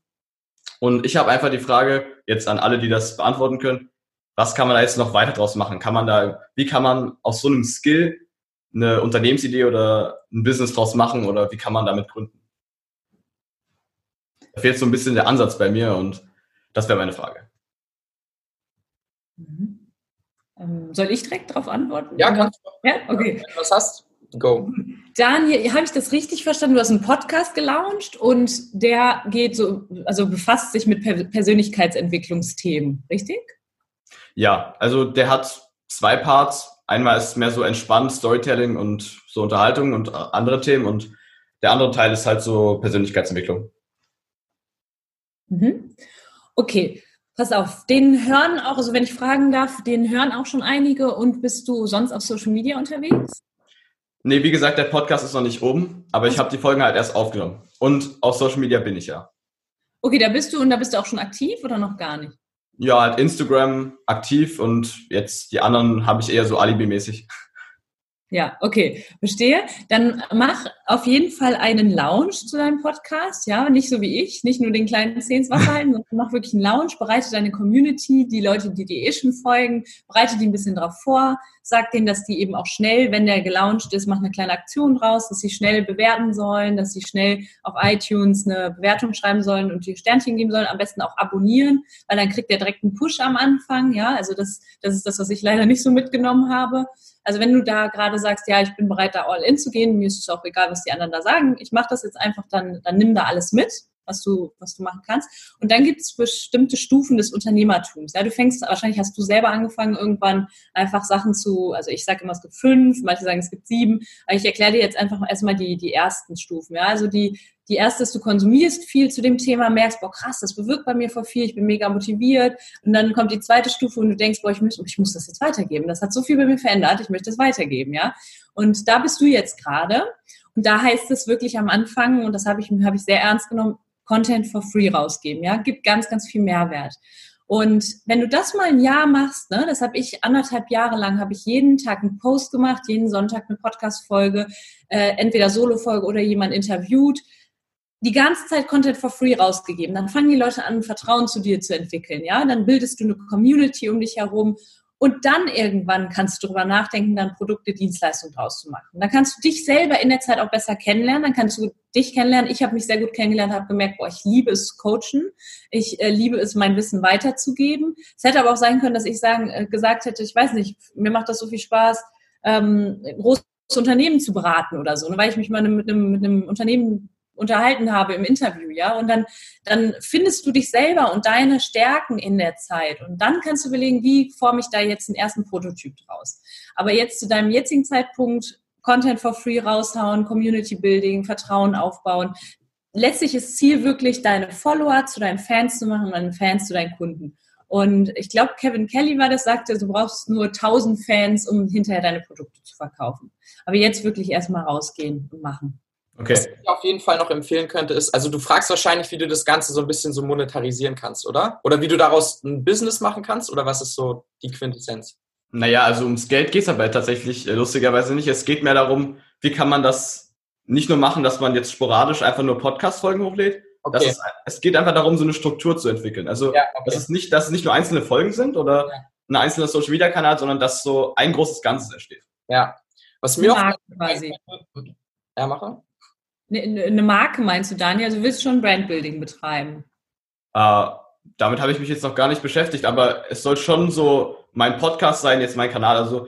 Und ich habe einfach die Frage jetzt an alle, die das beantworten können, was kann man da jetzt noch weiter draus machen? Kann man da, wie kann man aus so einem Skill eine Unternehmensidee oder ein Business draus machen oder wie kann man damit gründen? Da fehlt so ein bisschen der Ansatz bei mir und das wäre meine Frage. Mhm. Ähm, soll ich direkt darauf antworten? Ja, kannst du. Ja, okay. Was hast Go. Daniel, habe ich das richtig verstanden? Du hast einen Podcast gelauncht und der geht so, also befasst sich mit Persönlichkeitsentwicklungsthemen, richtig? Ja, also der hat zwei Parts. Einmal ist mehr so entspannt Storytelling und so Unterhaltung und andere Themen und der andere Teil ist halt so Persönlichkeitsentwicklung. Mhm. Okay, pass auf, den hören auch, also wenn ich fragen darf, den hören auch schon einige und bist du sonst auf Social Media unterwegs? Nee, wie gesagt, der Podcast ist noch nicht oben, aber ich habe die Folgen halt erst aufgenommen. Und auf Social Media bin ich ja. Okay, da bist du und da bist du auch schon aktiv oder noch gar nicht? Ja, halt Instagram aktiv und jetzt die anderen habe ich eher so alibimäßig. Ja, okay, verstehe. Dann mach auf jeden Fall einen Lounge zu deinem Podcast, ja, nicht so wie ich, nicht nur den kleinen Zeh ins Wasser halten, sondern mach wirklich einen Lounge, bereite deine Community, die Leute, die dir eh schon folgen, bereite die ein bisschen drauf vor, sag denen, dass die eben auch schnell, wenn der gelauncht ist, mach eine kleine Aktion draus, dass sie schnell bewerten sollen, dass sie schnell auf iTunes eine Bewertung schreiben sollen und die Sternchen geben sollen, am besten auch abonnieren, weil dann kriegt der direkt einen Push am Anfang, ja, also das, das ist das, was ich leider nicht so mitgenommen habe. Also wenn du da gerade sagst, ja, ich bin bereit, da all in zu gehen, mir ist es auch egal, was die anderen da sagen, ich mache das jetzt einfach, dann, dann nimm da alles mit, was du, was du machen kannst. Und dann gibt es bestimmte Stufen des Unternehmertums. Ja, du fängst, wahrscheinlich hast du selber angefangen, irgendwann einfach Sachen zu, also ich sage immer, es gibt fünf, manche sagen, es gibt sieben, aber ich erkläre dir jetzt einfach erstmal die, die ersten Stufen. Ja, also die, die erste ist, du konsumierst viel zu dem Thema, merkst, boah, krass, das bewirkt bei mir voll viel, ich bin mega motiviert. Und dann kommt die zweite Stufe und du denkst, boah, ich muss, ich muss das jetzt weitergeben. Das hat so viel bei mir verändert, ich möchte das weitergeben, ja. Und da bist du jetzt gerade. Und da heißt es wirklich am Anfang, und das habe ich, habe ich sehr ernst genommen, Content for free rausgeben, ja. Gibt ganz, ganz viel Mehrwert. Und wenn du das mal ein Jahr machst, ne, das habe ich anderthalb Jahre lang, habe ich jeden Tag einen Post gemacht, jeden Sonntag eine Podcast-Folge, äh, entweder Solo-Folge oder jemand interviewt, die ganze Zeit Content for free rausgegeben. Dann fangen die Leute an, Vertrauen zu dir zu entwickeln. Ja, dann bildest du eine Community um dich herum und dann irgendwann kannst du darüber nachdenken, dann Produkte, Dienstleistungen draus zu machen. Dann kannst du dich selber in der Zeit auch besser kennenlernen. Dann kannst du dich kennenlernen. Ich habe mich sehr gut kennengelernt, habe gemerkt, boah, ich liebe es coachen. Ich äh, liebe es, mein Wissen weiterzugeben. Es hätte aber auch sein können, dass ich sagen, äh, gesagt hätte, ich weiß nicht, mir macht das so viel Spaß, ähm, große Unternehmen zu beraten oder so, ne, weil ich mich mal mit einem, mit einem Unternehmen unterhalten habe im Interview, ja. Und dann, dann findest du dich selber und deine Stärken in der Zeit. Und dann kannst du überlegen, wie forme ich da jetzt einen ersten Prototyp draus. Aber jetzt zu deinem jetzigen Zeitpunkt Content for free raushauen, Community Building, Vertrauen aufbauen. Letztlich ist Ziel wirklich, deine Follower zu deinen Fans zu machen und deine Fans zu deinen Kunden. Und ich glaube, Kevin Kelly war das, sagte, du brauchst nur 1000 Fans, um hinterher deine Produkte zu verkaufen. Aber jetzt wirklich erstmal rausgehen und machen. Okay. Was ich auf jeden Fall noch empfehlen könnte, ist, also du fragst wahrscheinlich, wie du das Ganze so ein bisschen so monetarisieren kannst, oder? Oder wie du daraus ein Business machen kannst, oder was ist so die Quintessenz? Naja, also ums Geld geht es aber tatsächlich äh, lustigerweise nicht. Es geht mehr darum, wie kann man das nicht nur machen, dass man jetzt sporadisch einfach nur Podcast-Folgen hochlädt. Okay. Ist, es geht einfach darum, so eine Struktur zu entwickeln. Also, ja, okay. dass, es nicht, dass es nicht nur einzelne Folgen sind oder ja. ein einzelner Social-Media-Kanal, sondern dass so ein großes Ganzes entsteht. Ja. Was mir auch... Quasi. Ja, mache. Eine, eine Marke meinst du, Daniel? Also du willst schon Brandbuilding betreiben? Äh, damit habe ich mich jetzt noch gar nicht beschäftigt, aber es soll schon so mein Podcast sein, jetzt mein Kanal. Also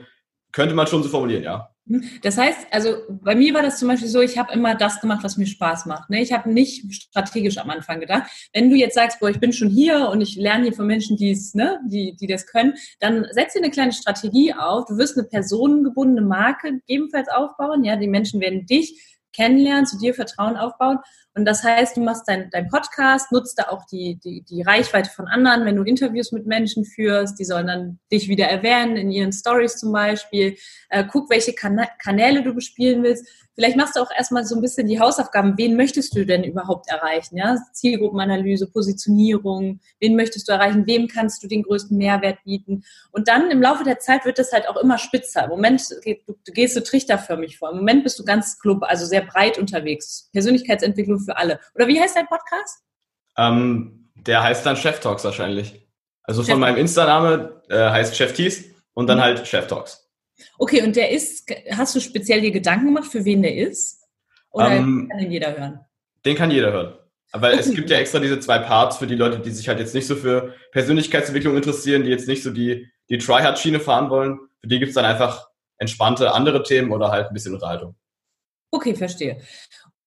könnte man schon so formulieren, ja. Hm. Das heißt, also bei mir war das zum Beispiel so, ich habe immer das gemacht, was mir Spaß macht. Ne? Ich habe nicht strategisch am Anfang gedacht. Wenn du jetzt sagst, boah, ich bin schon hier und ich lerne hier von Menschen, ne, die, die das können, dann setz dir eine kleine Strategie auf. Du wirst eine personengebundene Marke ebenfalls aufbauen. Ja, die Menschen werden dich kennenlernen, zu dir Vertrauen aufbauen. Und das heißt, du machst dein, dein Podcast, nutzt da auch die, die, die Reichweite von anderen, wenn du Interviews mit Menschen führst, die sollen dann dich wieder erwähnen, in ihren Stories zum Beispiel. Äh, guck, welche Kana Kanäle du bespielen willst. Vielleicht machst du auch erstmal so ein bisschen die Hausaufgaben. Wen möchtest du denn überhaupt erreichen? Ja? Zielgruppenanalyse, Positionierung. Wen möchtest du erreichen? Wem kannst du den größten Mehrwert bieten? Und dann im Laufe der Zeit wird das halt auch immer spitzer. Im Moment du, du gehst du trichterförmig vor. Im Moment bist du ganz global, also sehr breit unterwegs. Persönlichkeitsentwicklung für alle. Oder wie heißt dein Podcast? Ähm, der heißt dann Chef Talks wahrscheinlich. Also von meinem Insta-Name äh, heißt Chef Tees und dann mhm. halt Chef Talks. Okay, und der ist, hast du speziell dir Gedanken gemacht, für wen der ist? Oder ähm, kann den jeder hören? Den kann jeder hören. Weil es gibt ja extra diese zwei Parts für die Leute, die sich halt jetzt nicht so für Persönlichkeitsentwicklung interessieren, die jetzt nicht so die, die Tryhard-Schiene fahren wollen. Für die gibt es dann einfach entspannte andere Themen oder halt ein bisschen Unterhaltung. Okay, verstehe.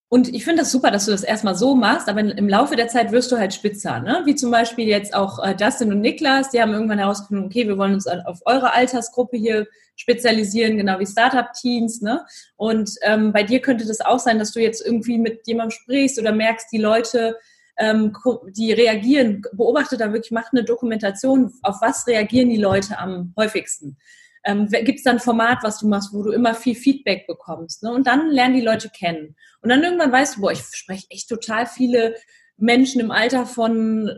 Und ich finde das super, dass du das erstmal so machst, aber im Laufe der Zeit wirst du halt spitzer, ne? Wie zum Beispiel jetzt auch äh, Justin und Niklas, die haben irgendwann herausgefunden, okay, wir wollen uns auf eure Altersgruppe hier spezialisieren, genau wie Startup-Teams, ne? Und ähm, bei dir könnte das auch sein, dass du jetzt irgendwie mit jemandem sprichst oder merkst, die Leute, ähm, die reagieren, beobachte da wirklich, mach eine Dokumentation, auf was reagieren die Leute am häufigsten ähm, gibt es dann ein Format, was du machst, wo du immer viel Feedback bekommst. Ne? Und dann lernen die Leute kennen. Und dann irgendwann weißt du, boah, ich spreche echt total viele Menschen im Alter von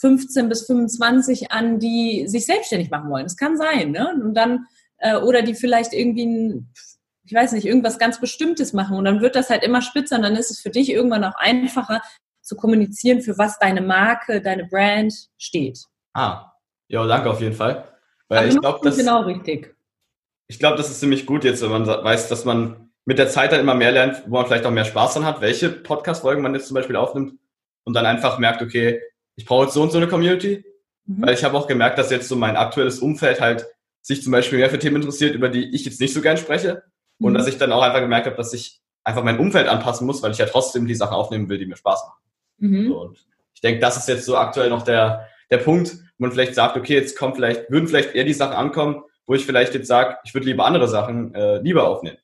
15 bis 25 an, die sich selbstständig machen wollen. Das kann sein, ne? Und dann, äh, oder die vielleicht irgendwie ein, ich weiß nicht, irgendwas ganz Bestimmtes machen. Und dann wird das halt immer spitzer und dann ist es für dich irgendwann auch einfacher zu kommunizieren, für was deine Marke, deine Brand steht. Ah, ja, danke auf jeden Fall. Weil Aber ich glaube, das genau richtig ich glaube, das ist ziemlich gut jetzt, wenn man weiß, dass man mit der Zeit dann immer mehr lernt, wo man vielleicht auch mehr Spaß dran hat, welche Podcast-Folgen man jetzt zum Beispiel aufnimmt und dann einfach merkt, okay, ich brauche jetzt so und so eine Community, mhm. weil ich habe auch gemerkt, dass jetzt so mein aktuelles Umfeld halt sich zum Beispiel mehr für Themen interessiert, über die ich jetzt nicht so gern spreche mhm. und dass ich dann auch einfach gemerkt habe, dass ich einfach mein Umfeld anpassen muss, weil ich ja trotzdem die Sachen aufnehmen will, die mir Spaß machen. Mhm. So, und ich denke, das ist jetzt so aktuell noch der, der Punkt, wo man vielleicht sagt, okay, jetzt kommt vielleicht, würden vielleicht eher die Sachen ankommen, wo ich vielleicht jetzt sage, ich würde lieber andere Sachen äh, lieber aufnehmen.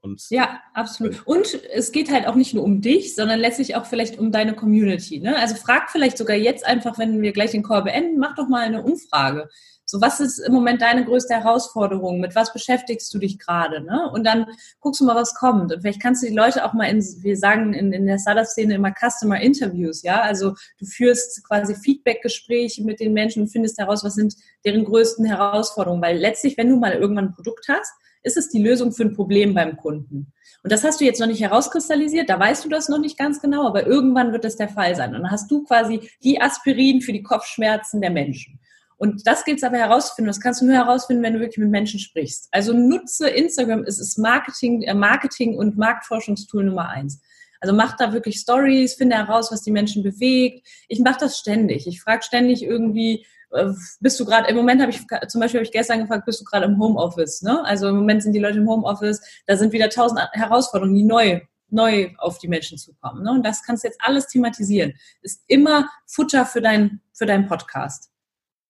Und ja, absolut. Und es geht halt auch nicht nur um dich, sondern letztlich auch vielleicht um deine Community. Ne? Also frag vielleicht sogar jetzt einfach, wenn wir gleich den Call beenden, mach doch mal eine Umfrage. So, was ist im Moment deine größte Herausforderung? Mit was beschäftigst du dich gerade? Ne? Und dann guckst du mal, was kommt. Und vielleicht kannst du die Leute auch mal in, wir sagen in, in der Startup-Szene immer Customer Interviews, ja. Also du führst quasi Feedback-Gespräche mit den Menschen und findest heraus, was sind deren größten Herausforderungen. Weil letztlich, wenn du mal irgendwann ein Produkt hast, ist es die Lösung für ein Problem beim Kunden. Und das hast du jetzt noch nicht herauskristallisiert, da weißt du das noch nicht ganz genau, aber irgendwann wird das der Fall sein. Und dann hast du quasi die Aspirin für die Kopfschmerzen der Menschen. Und das gilt es aber herauszufinden. Das kannst du nur herausfinden, wenn du wirklich mit Menschen sprichst. Also nutze Instagram, es ist Marketing, äh, Marketing und Marktforschungstool Nummer eins. Also mach da wirklich Stories, finde heraus, was die Menschen bewegt. Ich mache das ständig. Ich frage ständig irgendwie, äh, bist du gerade, im Moment habe ich, zum Beispiel habe ich gestern gefragt, bist du gerade im Homeoffice? Ne? Also im Moment sind die Leute im Homeoffice, da sind wieder tausend Herausforderungen, die neu, neu auf die Menschen zukommen. Ne? Und das kannst du jetzt alles thematisieren. Ist immer Futter für, dein, für deinen Podcast.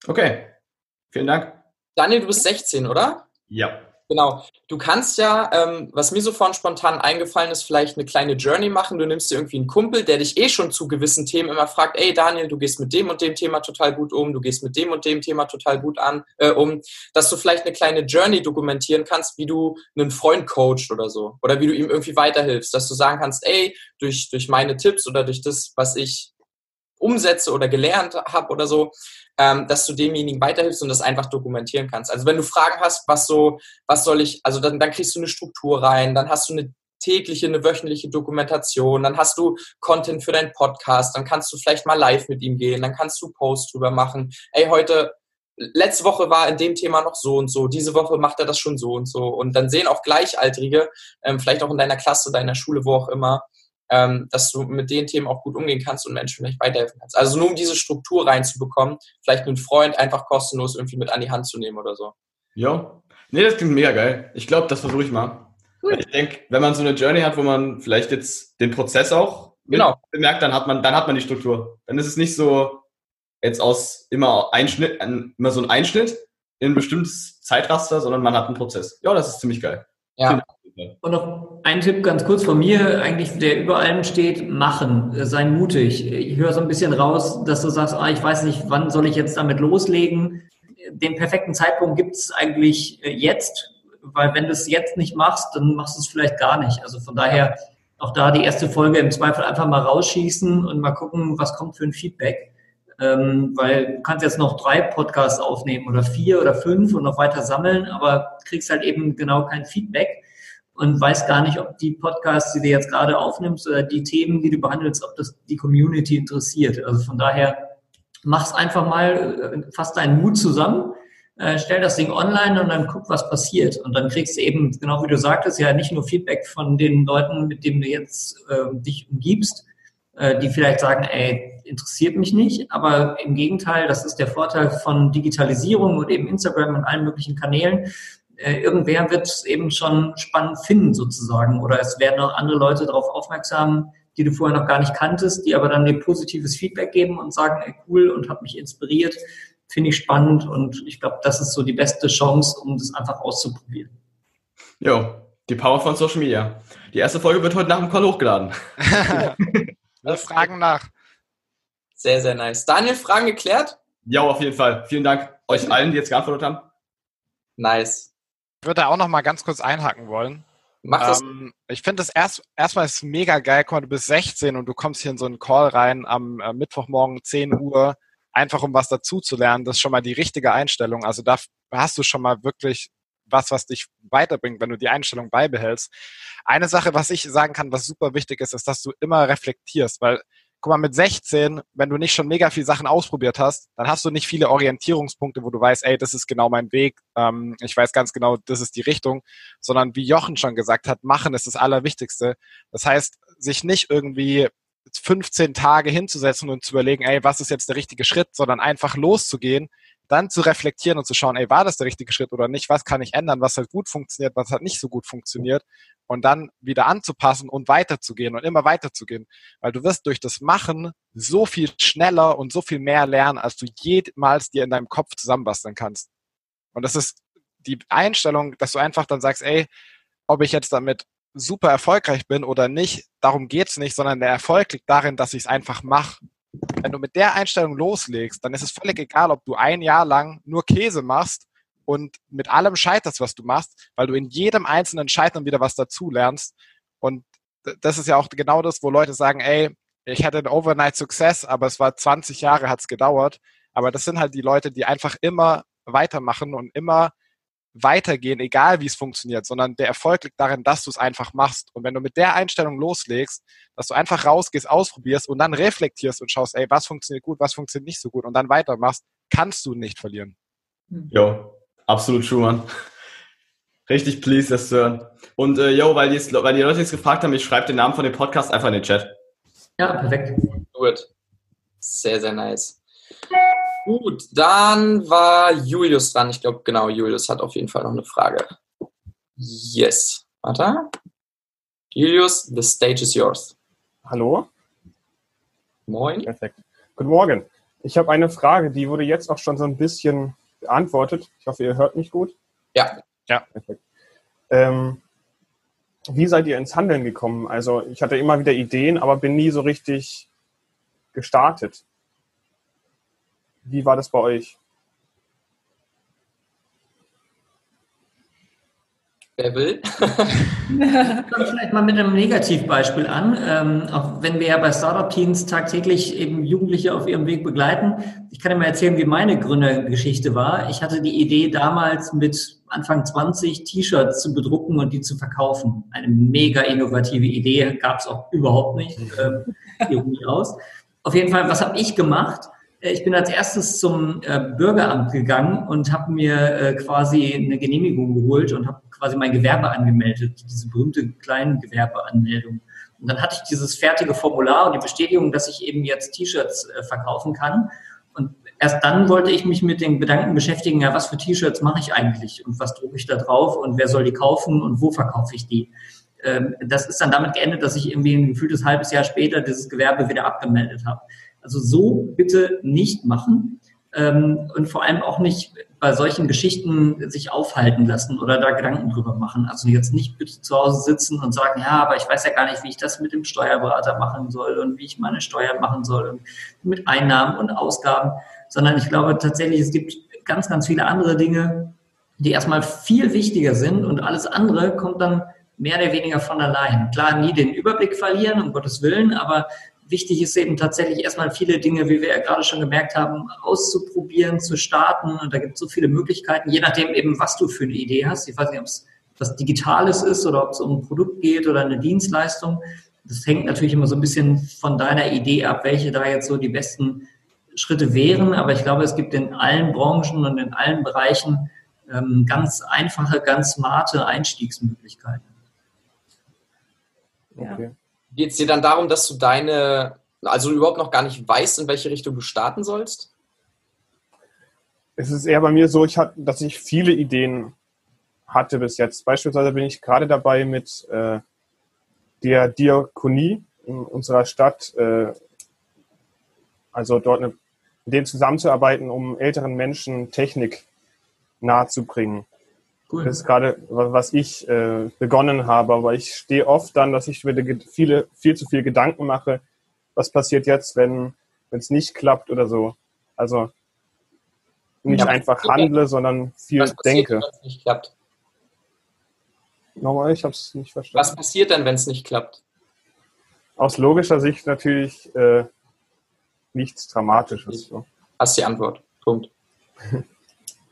Okay, vielen Dank. Daniel, du bist 16, oder? Ja. Genau. Du kannst ja, ähm, was mir so vorhin spontan eingefallen ist, vielleicht eine kleine Journey machen. Du nimmst dir irgendwie einen Kumpel, der dich eh schon zu gewissen Themen immer fragt, ey Daniel, du gehst mit dem und dem Thema total gut um, du gehst mit dem und dem Thema total gut an, äh, um, dass du vielleicht eine kleine Journey dokumentieren kannst, wie du einen Freund coachst oder so. Oder wie du ihm irgendwie weiterhilfst, dass du sagen kannst, ey, durch, durch meine Tipps oder durch das, was ich umsetze oder gelernt habe oder so, ähm, dass du demjenigen weiterhilfst und das einfach dokumentieren kannst. Also wenn du Fragen hast, was so, was soll ich, also dann, dann kriegst du eine Struktur rein, dann hast du eine tägliche, eine wöchentliche Dokumentation, dann hast du Content für deinen Podcast, dann kannst du vielleicht mal live mit ihm gehen, dann kannst du Posts drüber machen. Ey, heute, letzte Woche war in dem Thema noch so und so, diese Woche macht er das schon so und so. Und dann sehen auch Gleichaltrige, ähm, vielleicht auch in deiner Klasse, deiner Schule, wo auch immer, ähm, dass du mit den Themen auch gut umgehen kannst und Menschen vielleicht weiterhelfen kannst. Also nur um diese Struktur reinzubekommen, vielleicht einen Freund einfach kostenlos irgendwie mit an die Hand zu nehmen oder so. Ja, nee, das klingt mega geil. Ich glaube, das versuche ich mal. Cool. Ich denke, wenn man so eine Journey hat, wo man vielleicht jetzt den Prozess auch genau. bemerkt, dann hat man, dann hat man die Struktur. Dann ist es nicht so jetzt aus immer Einschnitt, immer so ein Einschnitt in ein bestimmtes Zeitraster, sondern man hat einen Prozess. Ja, das ist ziemlich geil. Ja. Und noch ein Tipp ganz kurz von mir, eigentlich, der über allem steht, machen, sei mutig. Ich höre so ein bisschen raus, dass du sagst, ah, ich weiß nicht, wann soll ich jetzt damit loslegen. Den perfekten Zeitpunkt gibt es eigentlich äh, jetzt, weil wenn du es jetzt nicht machst, dann machst du es vielleicht gar nicht. Also von daher auch da die erste Folge im Zweifel einfach mal rausschießen und mal gucken, was kommt für ein Feedback. Ähm, weil du kannst jetzt noch drei Podcasts aufnehmen oder vier oder fünf und noch weiter sammeln, aber kriegst halt eben genau kein Feedback und weiß gar nicht, ob die Podcasts, die du jetzt gerade aufnimmst oder die Themen, die du behandelst, ob das die Community interessiert. Also von daher mach's einfach mal, äh, fass deinen Mut zusammen, äh, stell das Ding online und dann guck, was passiert. Und dann kriegst du eben, genau wie du sagtest, ja nicht nur Feedback von den Leuten, mit denen du jetzt äh, dich umgibst, äh, die vielleicht sagen, ey, interessiert mich nicht, aber im Gegenteil, das ist der Vorteil von Digitalisierung und eben Instagram und allen möglichen Kanälen äh, irgendwer wird es eben schon spannend finden sozusagen oder es werden auch andere Leute darauf aufmerksam, die du vorher noch gar nicht kanntest, die aber dann dir positives Feedback geben und sagen, ey, cool und hat mich inspiriert, finde ich spannend und ich glaube, das ist so die beste Chance, um das einfach auszuprobieren. Jo, die Power von Social Media. Die erste Folge wird heute nach dem Call hochgeladen. Wir fragen nach. Sehr, sehr nice. Daniel, Fragen geklärt? Ja, auf jeden Fall. Vielen Dank euch allen, die jetzt geantwortet haben. Nice. Ich würde da auch noch mal ganz kurz einhaken wollen. Mach das. Ähm, ich finde das erst, erstmal ist mega geil. Guck mal, du bist 16 und du kommst hier in so einen Call rein am äh, Mittwochmorgen 10 Uhr, einfach um was dazu zu lernen. Das ist schon mal die richtige Einstellung. Also da hast du schon mal wirklich was, was dich weiterbringt, wenn du die Einstellung beibehältst. Eine Sache, was ich sagen kann, was super wichtig ist, ist, dass du immer reflektierst, weil guck mal, mit 16, wenn du nicht schon mega viele Sachen ausprobiert hast, dann hast du nicht viele Orientierungspunkte, wo du weißt, ey, das ist genau mein Weg, ähm, ich weiß ganz genau, das ist die Richtung, sondern wie Jochen schon gesagt hat, machen ist das Allerwichtigste. Das heißt, sich nicht irgendwie 15 Tage hinzusetzen und zu überlegen, ey, was ist jetzt der richtige Schritt, sondern einfach loszugehen, dann zu reflektieren und zu schauen, ey, war das der richtige Schritt oder nicht? Was kann ich ändern? Was hat gut funktioniert? Was hat nicht so gut funktioniert? Und dann wieder anzupassen und weiterzugehen und immer weiterzugehen. Weil du wirst durch das Machen so viel schneller und so viel mehr lernen, als du jemals dir in deinem Kopf zusammenbasteln kannst. Und das ist die Einstellung, dass du einfach dann sagst, ey, ob ich jetzt damit super erfolgreich bin oder nicht, darum geht's nicht, sondern der Erfolg liegt darin, dass ich es einfach mache. wenn du mit der Einstellung loslegst, dann ist es völlig egal, ob du ein Jahr lang nur Käse machst und mit allem scheiterst, was du machst, weil du in jedem einzelnen Scheitern wieder was dazu lernst. Und das ist ja auch genau das, wo Leute sagen, ey, ich hatte einen Overnight Success, aber es war 20 Jahre, hat es gedauert. Aber das sind halt die Leute, die einfach immer weitermachen und immer weitergehen, egal wie es funktioniert, sondern der Erfolg liegt darin, dass du es einfach machst. Und wenn du mit der Einstellung loslegst, dass du einfach rausgehst, ausprobierst und dann reflektierst und schaust, ey, was funktioniert gut, was funktioniert nicht so gut und dann weitermachst, kannst du nicht verlieren. Jo, absolut true, Mann. Richtig pleased, das zu hören. Und äh, yo, weil die, weil die Leute jetzt gefragt haben, ich schreibe den Namen von dem Podcast einfach in den Chat. Ja, perfekt. Gut. Sehr, sehr nice. Gut, dann war Julius dran. Ich glaube, genau, Julius hat auf jeden Fall noch eine Frage. Yes. Warte. Julius, the stage is yours. Hallo? Moin. Perfekt. Guten Morgen. Ich habe eine Frage, die wurde jetzt auch schon so ein bisschen beantwortet. Ich hoffe, ihr hört mich gut. Ja. Ja. Perfekt. Ähm, wie seid ihr ins Handeln gekommen? Also ich hatte immer wieder Ideen, aber bin nie so richtig gestartet. Wie war das bei euch? Wer will? Fangen vielleicht mal mit einem Negativbeispiel an. Ähm, auch wenn wir ja bei Startup-Teams tagtäglich eben Jugendliche auf ihrem Weg begleiten. Ich kann dir mal erzählen, wie meine Gründergeschichte war. Ich hatte die Idee damals mit Anfang 20 T-Shirts zu bedrucken und die zu verkaufen. Eine mega innovative Idee, gab es auch überhaupt nicht. Ähm, aus. Auf jeden Fall, was habe ich gemacht? Äh, ich bin als erstes zum äh, Bürgeramt gegangen und habe mir äh, quasi eine Genehmigung geholt und habe quasi mein Gewerbe angemeldet, diese berühmte kleinen Gewerbeanmeldung. Und dann hatte ich dieses fertige Formular und die Bestätigung, dass ich eben jetzt T-Shirts äh, verkaufen kann. Und erst dann wollte ich mich mit den Gedanken beschäftigen, ja, was für T-Shirts mache ich eigentlich und was drucke ich da drauf und wer soll die kaufen und wo verkaufe ich die. Ähm, das ist dann damit geendet, dass ich irgendwie ein gefühltes halbes Jahr später dieses Gewerbe wieder abgemeldet habe. Also so bitte nicht machen ähm, und vor allem auch nicht bei solchen Geschichten sich aufhalten lassen oder da Gedanken drüber machen. Also jetzt nicht bitte zu Hause sitzen und sagen, ja, aber ich weiß ja gar nicht, wie ich das mit dem Steuerberater machen soll und wie ich meine Steuern machen soll und mit Einnahmen und Ausgaben, sondern ich glaube tatsächlich, es gibt ganz, ganz viele andere Dinge, die erstmal viel wichtiger sind und alles andere kommt dann mehr oder weniger von allein. Klar, nie den Überblick verlieren, um Gottes Willen, aber wichtig ist eben tatsächlich erstmal viele Dinge, wie wir ja gerade schon gemerkt haben, auszuprobieren, zu starten. Und da gibt es so viele Möglichkeiten, je nachdem eben, was du für eine Idee hast. Ich weiß nicht, ob es was Digitales ist oder ob es um ein Produkt geht oder eine Dienstleistung. Das hängt natürlich immer so ein bisschen von deiner Idee ab, welche da jetzt so die besten Schritte wären. Aber ich glaube, es gibt in allen Branchen und in allen Bereichen ähm, ganz einfache, ganz smarte Einstiegsmöglichkeiten. Okay. Geht es dir dann darum, dass du deine, also überhaupt noch gar nicht weißt, in welche Richtung du starten sollst? Es ist eher bei mir so, ich hat, dass ich viele Ideen hatte bis jetzt. Beispielsweise bin ich gerade dabei mit äh, der Diakonie in unserer Stadt, äh, also dort eine, mit denen zusammenzuarbeiten, um älteren Menschen Technik nahezubringen. Cool. Das ist gerade, was ich äh, begonnen habe. Aber ich stehe oft dann, dass ich mir viele, viel zu viel Gedanken mache, was passiert jetzt, wenn es nicht klappt oder so. Also nicht ja, einfach handle, sondern viel was passiert, denke. Wenn es nicht klappt? Nochmal, ich habe es nicht verstanden. Was passiert denn, wenn es nicht klappt? Aus logischer Sicht natürlich äh, nichts Dramatisches. So. Hast die Antwort. Punkt.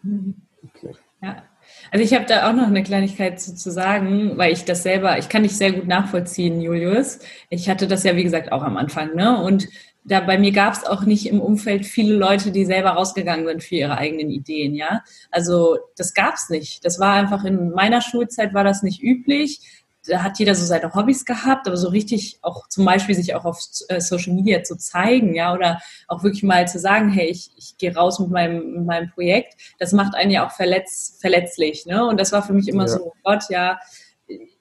okay. Ja. Also ich habe da auch noch eine Kleinigkeit zu, zu, sagen, weil ich das selber, ich kann dich sehr gut nachvollziehen, Julius. Ich hatte das ja, wie gesagt, auch am Anfang. Ne? Und da bei mir gab es auch nicht im Umfeld viele Leute, die selber rausgegangen sind für ihre eigenen Ideen, ja. Also das gab es nicht. Das war einfach in meiner Schulzeit war das nicht üblich da hat jeder so seine Hobbys gehabt, aber so richtig auch zum Beispiel sich auch auf äh, Social Media zu zeigen, ja, oder auch wirklich mal zu sagen, hey, ich, ich gehe raus mit meinem, mit meinem Projekt, das macht einen ja auch verletz, verletzlich, ne? Und das war für mich immer ja. so, oh Gott, ja,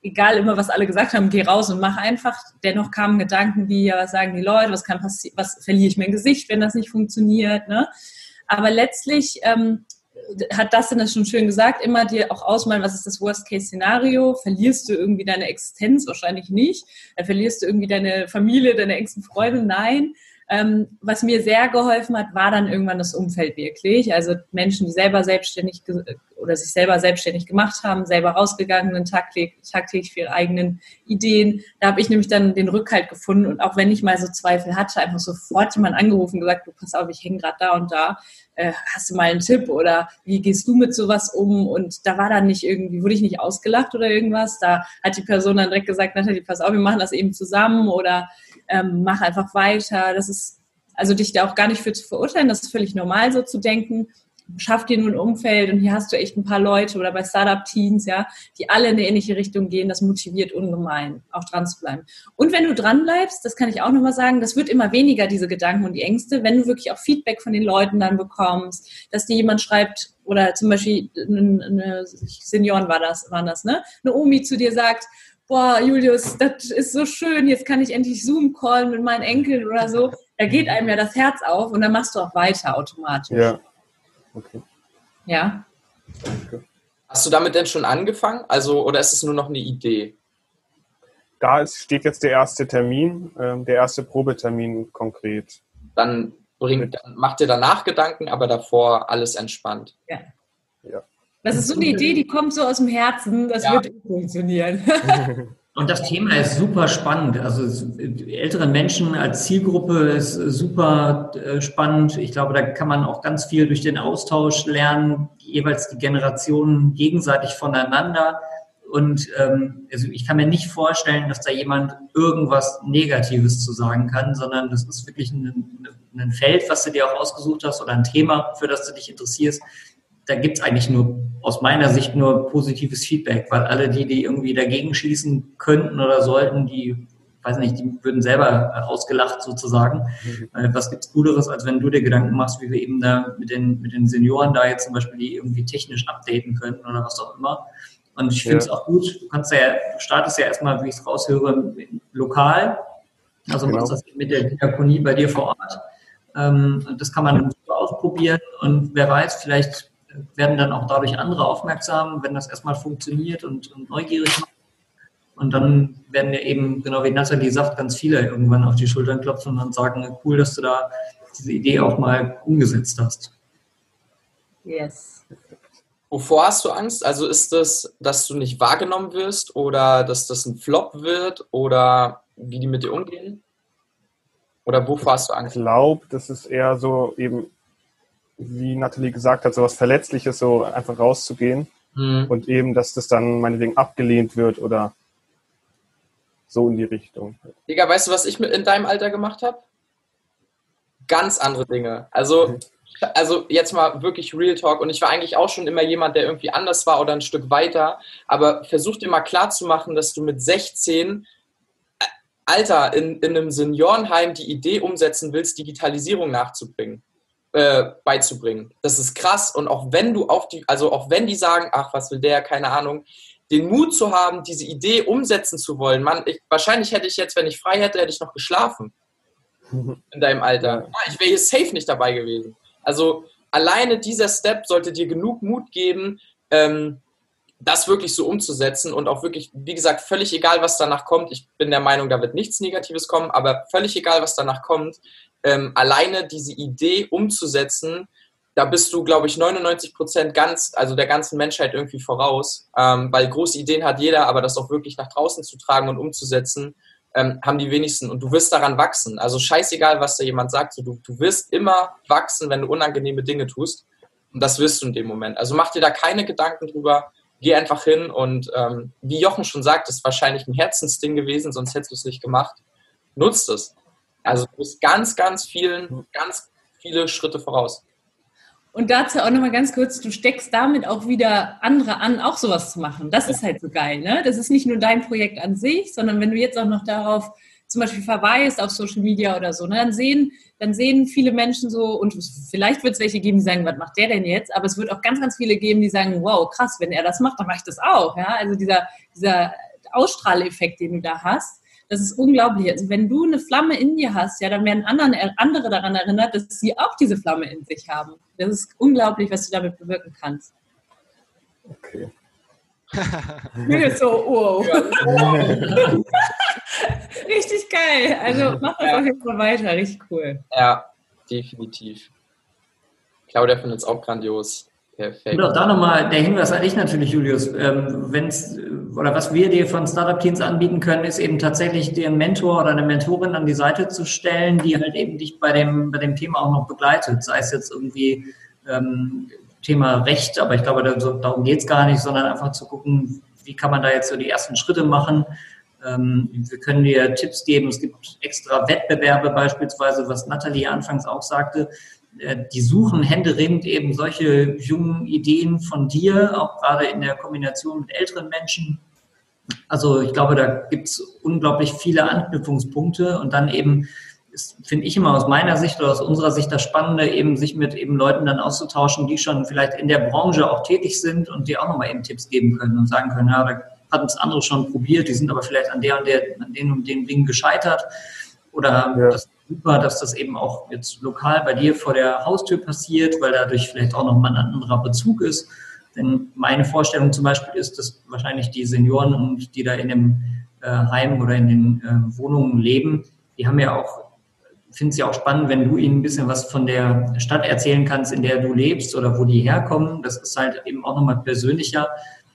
egal immer, was alle gesagt haben, geh raus und mach einfach. Dennoch kamen Gedanken wie, ja, was sagen die Leute, was kann passieren, was verliere ich mein Gesicht, wenn das nicht funktioniert, ne? Aber letztlich ähm, hat das denn schon schön gesagt, immer dir auch ausmalen, was ist das Worst-Case-Szenario? Verlierst du irgendwie deine Existenz? Wahrscheinlich nicht. Verlierst du irgendwie deine Familie, deine engsten Freunde? Nein. Ähm, was mir sehr geholfen hat, war dann irgendwann das Umfeld wirklich. Also Menschen, die selber selbstständig oder sich selber selbstständig gemacht haben, selber rausgegangen sind, tagtäglich, tagtäglich für ihre eigenen Ideen. Da habe ich nämlich dann den Rückhalt gefunden und auch wenn ich mal so Zweifel hatte, einfach sofort jemand angerufen und gesagt, du pass auf, ich hänge gerade da und da, äh, hast du mal einen Tipp oder wie gehst du mit sowas um? Und da war dann nicht irgendwie, wurde ich nicht ausgelacht oder irgendwas. Da hat die Person dann direkt gesagt, Nathalie, pass auf, wir machen das eben zusammen oder ähm, mach einfach weiter. Das ist also dich da auch gar nicht für zu verurteilen, das ist völlig normal so zu denken schaff dir nur ein Umfeld und hier hast du echt ein paar Leute oder bei Startup-Teams, ja, die alle in eine ähnliche Richtung gehen, das motiviert ungemein, auch dran zu bleiben. Und wenn du dran bleibst, das kann ich auch nochmal sagen, das wird immer weniger, diese Gedanken und die Ängste, wenn du wirklich auch Feedback von den Leuten dann bekommst, dass dir jemand schreibt, oder zum Beispiel eine Senioren war das, waren das, ne? Eine Omi zu dir sagt, boah, Julius, das ist so schön, jetzt kann ich endlich Zoom callen mit meinen Enkeln oder so. Da geht einem ja das Herz auf und dann machst du auch weiter automatisch. Ja. Okay. Ja. Danke. Hast du damit denn schon angefangen? Also, oder ist es nur noch eine Idee? Da ist, steht jetzt der erste Termin, äh, der erste Probetermin konkret. Dann, bringt, dann macht ihr danach Gedanken, aber davor alles entspannt. Ja. ja. Das ist so eine Idee, die kommt so aus dem Herzen, das ja. wird funktionieren. Und das Thema ist super spannend. Also ältere Menschen als Zielgruppe ist super äh, spannend. Ich glaube, da kann man auch ganz viel durch den Austausch lernen, jeweils die Generationen gegenseitig voneinander. Und ähm, also ich kann mir nicht vorstellen, dass da jemand irgendwas Negatives zu sagen kann, sondern das ist wirklich ein, ein Feld, was du dir auch ausgesucht hast oder ein Thema, für das du dich interessierst, da gibt es eigentlich nur aus meiner Sicht nur positives Feedback, weil alle die, die irgendwie dagegen schießen könnten oder sollten, die, weiß nicht, die würden selber ausgelacht sozusagen. Mhm. Was gibt's Cooleres, als wenn du dir Gedanken machst, wie wir eben da mit den, mit den Senioren da jetzt zum Beispiel die irgendwie technisch updaten könnten oder was auch immer. Und ich finde es ja. auch gut, du kannst ja, du startest ja erstmal, wie ich es raushöre, lokal. Also genau. machst das mit der Diakonie bei dir vor Ort. Ähm, das kann man ausprobieren und wer weiß, vielleicht werden dann auch dadurch andere aufmerksam, wenn das erstmal funktioniert und, und neugierig macht. Und dann werden ja eben, genau wie Nathalie sagt, ganz viele irgendwann auf die Schultern klopfen und sagen, cool, dass du da diese Idee auch mal umgesetzt hast. Yes. Wovor hast du Angst? Also ist das, dass du nicht wahrgenommen wirst oder dass das ein Flop wird oder wie die mit dir umgehen? Oder wovor hast du Angst? Ich glaube, das ist eher so eben wie Nathalie gesagt hat, so was Verletzliches, so einfach rauszugehen. Mhm. Und eben, dass das dann meinetwegen abgelehnt wird oder so in die Richtung. Digga, weißt du, was ich mit in deinem Alter gemacht habe? Ganz andere Dinge. Also, mhm. also jetzt mal wirklich Real Talk. Und ich war eigentlich auch schon immer jemand, der irgendwie anders war oder ein Stück weiter. Aber versuch dir mal klarzumachen, dass du mit 16 äh, Alter, in, in einem Seniorenheim die Idee umsetzen willst, Digitalisierung nachzubringen äh, beizubringen. Das ist krass. Und auch wenn du auf die, also auch wenn die sagen, ach, was will der, keine Ahnung, den Mut zu haben, diese Idee umsetzen zu wollen. Man, ich, wahrscheinlich hätte ich jetzt, wenn ich frei hätte, hätte ich noch geschlafen. In deinem Alter. Ja, ich wäre hier safe nicht dabei gewesen. Also alleine dieser Step sollte dir genug Mut geben, ähm, das wirklich so umzusetzen und auch wirklich, wie gesagt, völlig egal, was danach kommt. Ich bin der Meinung, da wird nichts Negatives kommen, aber völlig egal, was danach kommt, ähm, alleine diese Idee umzusetzen, da bist du, glaube ich, 99 Prozent ganz, also der ganzen Menschheit irgendwie voraus, ähm, weil große Ideen hat jeder, aber das auch wirklich nach draußen zu tragen und umzusetzen, ähm, haben die wenigsten. Und du wirst daran wachsen. Also scheißegal, was da jemand sagt, so, du, du wirst immer wachsen, wenn du unangenehme Dinge tust. Und das wirst du in dem Moment. Also mach dir da keine Gedanken drüber. Geh einfach hin und ähm, wie Jochen schon sagt, ist wahrscheinlich ein Herzensding gewesen, sonst hättest du es nicht gemacht. Nutzt es. Also du bist ganz, ganz vielen, ganz viele Schritte voraus. Und dazu auch nochmal ganz kurz, du steckst damit auch wieder andere an, auch sowas zu machen. Das ist halt so geil, ne? Das ist nicht nur dein Projekt an sich, sondern wenn du jetzt auch noch darauf zum Beispiel verweist auf Social Media oder so, ne, dann sehen, dann sehen viele Menschen so, und vielleicht wird es welche geben, die sagen, was macht der denn jetzt? Aber es wird auch ganz, ganz viele geben, die sagen, wow, krass, wenn er das macht, dann mache ich das auch. Ja? Also dieser, dieser Ausstrahleffekt, den du da hast, das ist unglaublich. Also wenn du eine Flamme in dir hast, ja, dann werden anderen, andere daran erinnert, dass sie auch diese Flamme in sich haben. Das ist unglaublich, was du damit bewirken kannst. Okay. Bin jetzt so, wow. Richtig geil. Also mach das ja. auf jeden Fall weiter. Richtig cool. Ja, definitiv. Claudia findet es auch grandios. Perfekt. Und auch da nochmal der Hinweis an dich natürlich, Julius. Ähm, wenn's, oder was wir dir von Startup Teams anbieten können, ist eben tatsächlich dir einen Mentor oder eine Mentorin an die Seite zu stellen, die halt eben dich bei dem, bei dem Thema auch noch begleitet. Sei es jetzt irgendwie ähm, Thema Recht, aber ich glaube, darum geht es gar nicht, sondern einfach zu gucken, wie kann man da jetzt so die ersten Schritte machen. Ähm, wir können dir Tipps geben. Es gibt extra Wettbewerbe beispielsweise, was Nathalie anfangs auch sagte äh, die suchen händeringend eben solche jungen Ideen von dir, auch gerade in der Kombination mit älteren Menschen. Also ich glaube, da gibt es unglaublich viele Anknüpfungspunkte und dann eben finde ich immer aus meiner Sicht oder aus unserer Sicht das Spannende, eben sich mit eben Leuten dann auszutauschen, die schon vielleicht in der Branche auch tätig sind und die auch nochmal eben Tipps geben können und sagen können, ja, da hatten es andere schon probiert, die sind aber vielleicht an der und der, an den und den Dingen gescheitert. Oder ja. das super, dass das eben auch jetzt lokal bei dir vor der Haustür passiert, weil dadurch vielleicht auch nochmal ein anderer Bezug ist. Denn meine Vorstellung zum Beispiel ist, dass wahrscheinlich die Senioren und die da in dem äh, Heim oder in den äh, Wohnungen leben, die haben ja auch, finde es ja auch spannend, wenn du ihnen ein bisschen was von der Stadt erzählen kannst, in der du lebst oder wo die herkommen. Das ist halt eben auch nochmal persönlicher,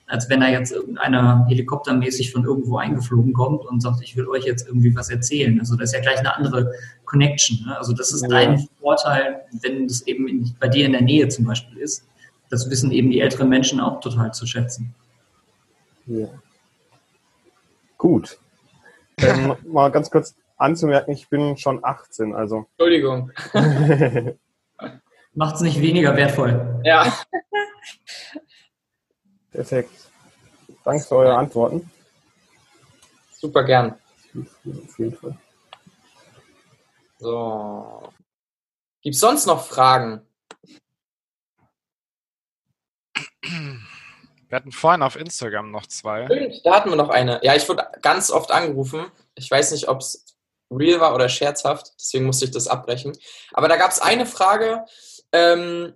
als wenn da jetzt irgendeiner helikoptermäßig von irgendwo eingeflogen kommt und sagt, ich will euch jetzt irgendwie was erzählen. Also das ist ja gleich eine andere Connection. Ne? Also das ist ja. dein Vorteil, wenn es eben in, bei dir in der Nähe zum Beispiel ist. Das wissen eben die älteren Menschen auch total zu schätzen. Ja. Gut. Ähm, mal ganz kurz anzumerken, ich bin schon 18, also. Entschuldigung. Macht es nicht weniger wertvoll. Ja. Perfekt. Danke für eure Antworten. Super gern. Auf jeden Fall. So. Gibt es sonst noch Fragen? Wir hatten vorhin auf Instagram noch zwei. Stimmt, da hatten wir noch eine. Ja, ich wurde ganz oft angerufen. Ich weiß nicht, ob es real war oder scherzhaft, deswegen musste ich das abbrechen. Aber da gab es eine Frage, ähm,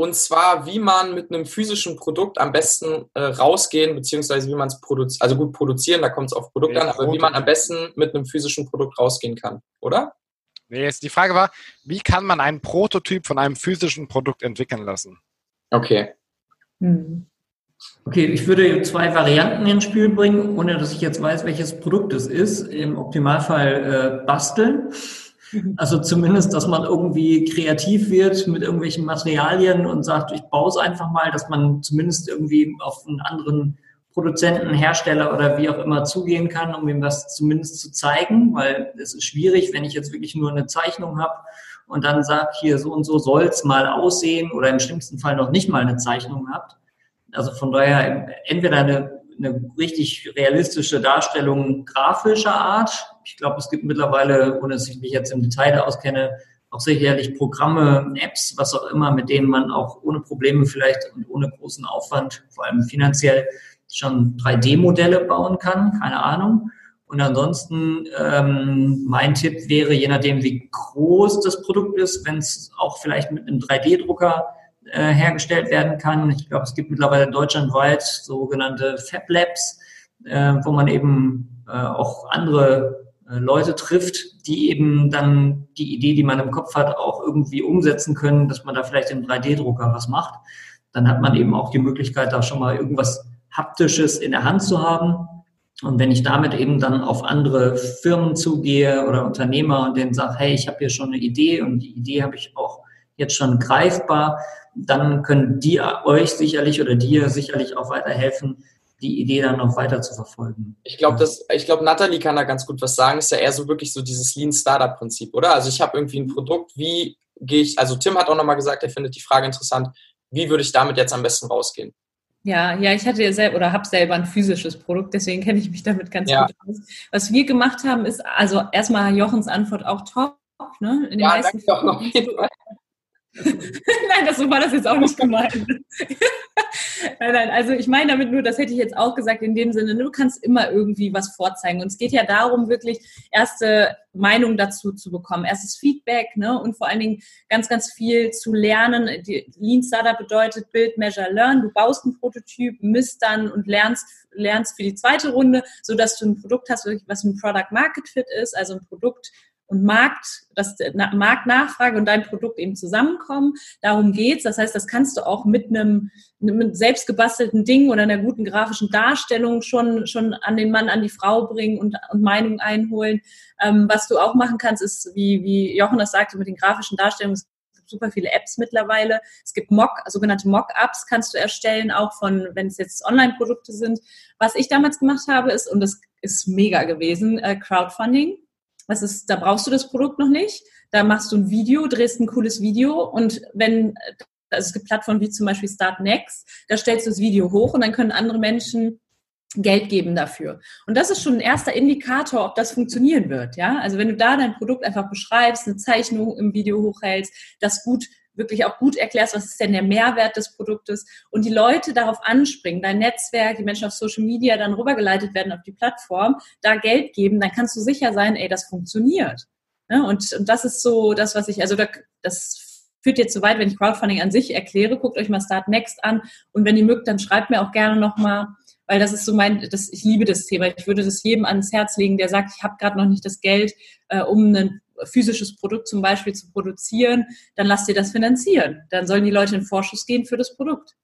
und zwar, wie man mit einem physischen Produkt am besten äh, rausgehen, beziehungsweise wie man es produziert, also gut produzieren, da kommt es auf Produkt an, aber wie man am besten mit einem physischen Produkt rausgehen kann, oder? Nee, jetzt die Frage war, wie kann man einen Prototyp von einem physischen Produkt entwickeln lassen? Okay. Hm. Okay, ich würde zwei Varianten ins Spiel bringen, ohne dass ich jetzt weiß, welches Produkt es ist. Im Optimalfall äh, basteln. Also zumindest, dass man irgendwie kreativ wird mit irgendwelchen Materialien und sagt, ich baue es einfach mal, dass man zumindest irgendwie auf einen anderen Produzenten, Hersteller oder wie auch immer zugehen kann, um ihm das zumindest zu zeigen, weil es ist schwierig, wenn ich jetzt wirklich nur eine Zeichnung habe und dann sage, hier so und so soll es mal aussehen oder im schlimmsten Fall noch nicht mal eine Zeichnung habt. Also von daher entweder eine eine richtig realistische Darstellung grafischer Art. Ich glaube, es gibt mittlerweile, ohne dass ich mich jetzt im Detail auskenne, auch sicherlich Programme, Apps, was auch immer, mit denen man auch ohne Probleme vielleicht und ohne großen Aufwand, vor allem finanziell, schon 3D-Modelle bauen kann, keine Ahnung. Und ansonsten, ähm, mein Tipp wäre, je nachdem, wie groß das Produkt ist, wenn es auch vielleicht mit einem 3D-Drucker äh, hergestellt werden kann. Ich glaube, es gibt mittlerweile deutschlandweit sogenannte Fab Labs, äh, wo man eben äh, auch andere Leute trifft, die eben dann die Idee, die man im Kopf hat, auch irgendwie umsetzen können, dass man da vielleicht im 3D-Drucker was macht. Dann hat man eben auch die Möglichkeit, da schon mal irgendwas Haptisches in der Hand zu haben. Und wenn ich damit eben dann auf andere Firmen zugehe oder Unternehmer und denen sage, hey, ich habe hier schon eine Idee und die Idee habe ich auch jetzt schon greifbar, dann können die euch sicherlich oder dir sicherlich auch weiterhelfen, die Idee dann noch weiter zu verfolgen. Ich glaube, das, ich glaube, Nathalie kann da ganz gut was sagen. Ist ja eher so wirklich so dieses Lean Startup Prinzip, oder? Also ich habe irgendwie ein Produkt, wie gehe ich, also Tim hat auch nochmal gesagt, er findet die Frage interessant, wie würde ich damit jetzt am besten rausgehen? Ja, ja, ich hatte ja selber oder habe selber ein physisches Produkt, deswegen kenne ich mich damit ganz ja. gut aus. Was wir gemacht haben, ist, also erstmal Jochens Antwort auch top, ne? In den ja, meisten danke doch noch. nein, das, so war das jetzt auch nicht gemeint. nein, nein, also ich meine damit nur, das hätte ich jetzt auch gesagt in dem Sinne, du kannst immer irgendwie was vorzeigen. Und es geht ja darum, wirklich erste Meinung dazu zu bekommen, erstes Feedback ne? und vor allen Dingen ganz, ganz viel zu lernen. Die Lean Startup bedeutet Build, Measure, Learn. Du baust einen Prototyp, misst dann und lernst, lernst für die zweite Runde, sodass du ein Produkt hast, was ein Product Market Fit ist, also ein Produkt, und Markt, das Marktnachfrage und dein Produkt eben zusammenkommen. Darum geht's. Das heißt, das kannst du auch mit einem, mit selbst gebastelten Ding oder einer guten grafischen Darstellung schon, schon an den Mann, an die Frau bringen und, und Meinungen einholen. Ähm, was du auch machen kannst, ist, wie, wie Jochen das sagte, mit den grafischen Darstellungen, es gibt super viele Apps mittlerweile. Es gibt Mock, sogenannte Mock-ups kannst du erstellen, auch von, wenn es jetzt Online-Produkte sind. Was ich damals gemacht habe, ist, und das ist mega gewesen, äh, Crowdfunding. Das ist, da brauchst du das Produkt noch nicht. Da machst du ein Video, drehst ein cooles Video und wenn, also es gibt Plattformen wie zum Beispiel Start Next, da stellst du das Video hoch und dann können andere Menschen Geld geben dafür. Und das ist schon ein erster Indikator, ob das funktionieren wird. Ja, also wenn du da dein Produkt einfach beschreibst, eine Zeichnung im Video hochhältst, das gut wirklich auch gut erklärst, was ist denn der Mehrwert des Produktes und die Leute darauf anspringen, dein Netzwerk, die Menschen auf Social Media dann rübergeleitet werden auf die Plattform, da Geld geben, dann kannst du sicher sein, ey, das funktioniert. Ja, und, und das ist so das, was ich, also da, das führt jetzt so weit, wenn ich Crowdfunding an sich erkläre, guckt euch mal Start Next an und wenn ihr mögt, dann schreibt mir auch gerne nochmal, weil das ist so mein, das, ich liebe das Thema. Ich würde das jedem ans Herz legen, der sagt, ich habe gerade noch nicht das Geld, äh, um einen physisches Produkt zum Beispiel zu produzieren, dann lass dir das finanzieren. Dann sollen die Leute in Vorschuss gehen für das Produkt.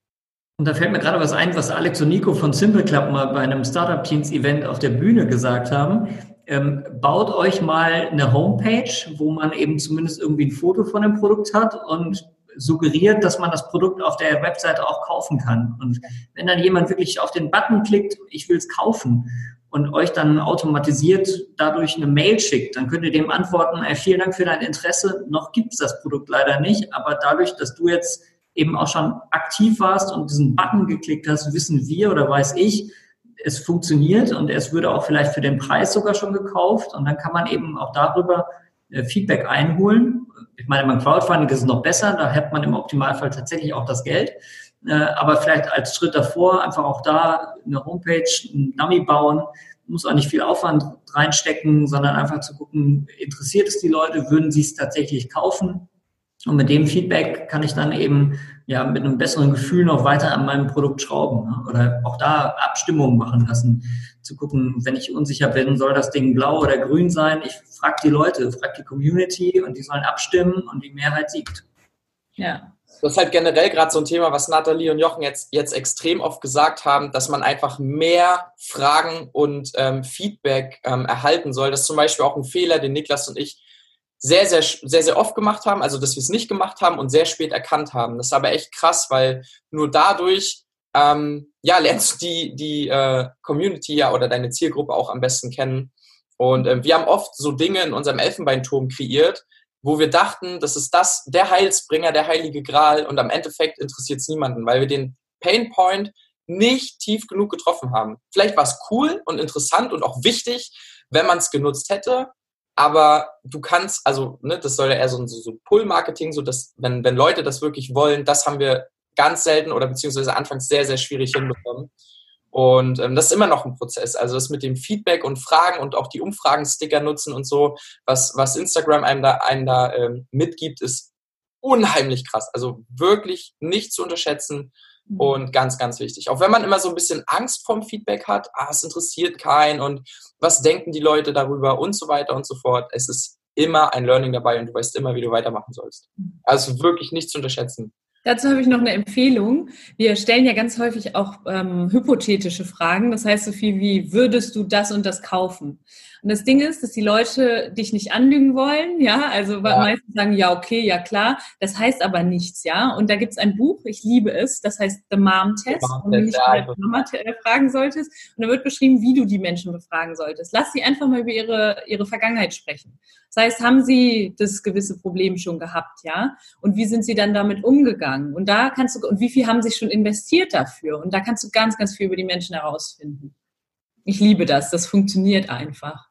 Und da fällt mir gerade was ein, was Alex und Nico von Simple Club mal bei einem Startup Teams Event auf der Bühne gesagt haben. Ähm, baut euch mal eine Homepage, wo man eben zumindest irgendwie ein Foto von dem Produkt hat und suggeriert, dass man das Produkt auf der Webseite auch kaufen kann. Und wenn dann jemand wirklich auf den Button klickt, ich will es kaufen und euch dann automatisiert dadurch eine Mail schickt, dann könnt ihr dem antworten, ey, vielen Dank für dein Interesse, noch gibt es das Produkt leider nicht, aber dadurch, dass du jetzt eben auch schon aktiv warst und diesen Button geklickt hast, wissen wir oder weiß ich, es funktioniert und es würde auch vielleicht für den Preis sogar schon gekauft und dann kann man eben auch darüber äh, Feedback einholen. Ich meine, beim Crowdfunding ist es noch besser, da hat man im Optimalfall tatsächlich auch das Geld. Äh, aber vielleicht als Schritt davor einfach auch da eine Homepage, ein Dummy bauen, muss auch nicht viel Aufwand reinstecken, sondern einfach zu gucken, interessiert es die Leute, würden sie es tatsächlich kaufen? Und mit dem Feedback kann ich dann eben ja mit einem besseren Gefühl noch weiter an meinem Produkt schrauben ne? oder auch da Abstimmungen machen lassen, zu gucken, wenn ich unsicher bin, soll das Ding blau oder grün sein? Ich frage die Leute, frage die Community und die sollen abstimmen und die Mehrheit siegt. Ja, das ist halt generell gerade so ein Thema, was Nathalie und Jochen jetzt, jetzt extrem oft gesagt haben, dass man einfach mehr Fragen und ähm, Feedback ähm, erhalten soll. Das ist zum Beispiel auch ein Fehler, den Niklas und ich sehr, sehr, sehr, sehr oft gemacht haben, also dass wir es nicht gemacht haben und sehr spät erkannt haben. Das ist aber echt krass, weil nur dadurch ähm, ja, lernst du die, die äh, Community ja oder deine Zielgruppe auch am besten kennen. Und äh, wir haben oft so Dinge in unserem Elfenbeinturm kreiert, wo wir dachten, das ist das, der Heilsbringer, der heilige Gral und am Endeffekt interessiert es niemanden, weil wir den Painpoint nicht tief genug getroffen haben. Vielleicht war es cool und interessant und auch wichtig, wenn man es genutzt hätte, aber du kannst, also ne, das soll ja eher so, so, so Pull-Marketing, so dass, wenn, wenn Leute das wirklich wollen, das haben wir ganz selten oder beziehungsweise anfangs sehr, sehr schwierig hinbekommen. Und ähm, das ist immer noch ein Prozess. Also das mit dem Feedback und Fragen und auch die Umfragen-Sticker nutzen und so, was, was Instagram einem da, einem da ähm, mitgibt, ist unheimlich krass. Also wirklich nicht zu unterschätzen mhm. und ganz, ganz wichtig. Auch wenn man immer so ein bisschen Angst vorm Feedback hat, ah, es interessiert keinen und was denken die Leute darüber und so weiter und so fort. Es ist immer ein Learning dabei und du weißt immer, wie du weitermachen sollst. Mhm. Also wirklich nicht zu unterschätzen. Dazu habe ich noch eine Empfehlung. Wir stellen ja ganz häufig auch ähm, hypothetische Fragen. Das heißt so viel wie, würdest du das und das kaufen? Und das Ding ist, dass die Leute dich nicht anlügen wollen, ja, also ja. meistens sagen, ja, okay, ja klar, das heißt aber nichts, ja. Und da gibt es ein Buch, ich liebe es, das heißt The Mom Test, wo du nicht ja, Mama fragen solltest. Und da wird beschrieben, wie du die Menschen befragen solltest. Lass sie einfach mal über ihre, ihre Vergangenheit sprechen. Das heißt, haben sie das gewisse Problem schon gehabt, ja? Und wie sind sie dann damit umgegangen? Und da kannst du, und wie viel haben sie schon investiert dafür? Und da kannst du ganz, ganz viel über die Menschen herausfinden. Ich liebe das, das funktioniert einfach.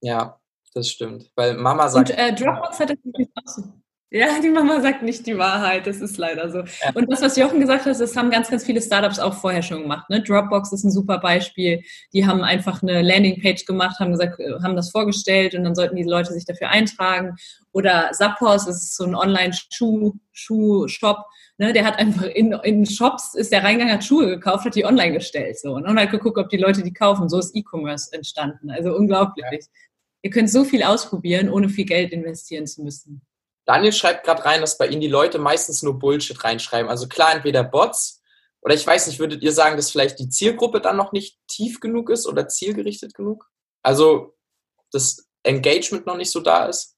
Ja, das stimmt. Weil Mama sagt. Und äh, Dropbox hat das so. Ja, die Mama sagt nicht die Wahrheit, das ist leider so. Ja. Und das, was Jochen gesagt hat, das haben ganz, ganz viele Startups auch vorher schon gemacht. Ne? Dropbox ist ein super Beispiel. Die haben einfach eine Landingpage gemacht, haben gesagt, äh, haben das vorgestellt und dann sollten die Leute sich dafür eintragen. Oder Zappos, das ist so ein Online-Schuh-Shop. Ne? Der hat einfach in, in Shops ist der reingegangen, hat Schuhe gekauft, hat die online gestellt so und dann halt geguckt, ob die Leute die kaufen. So ist E-Commerce entstanden. Also unglaublich. Ja. Ihr könnt so viel ausprobieren, ohne viel Geld investieren zu müssen. Daniel schreibt gerade rein, dass bei Ihnen die Leute meistens nur Bullshit reinschreiben. Also klar, entweder Bots oder ich weiß nicht, würdet ihr sagen, dass vielleicht die Zielgruppe dann noch nicht tief genug ist oder zielgerichtet genug? Also das Engagement noch nicht so da ist?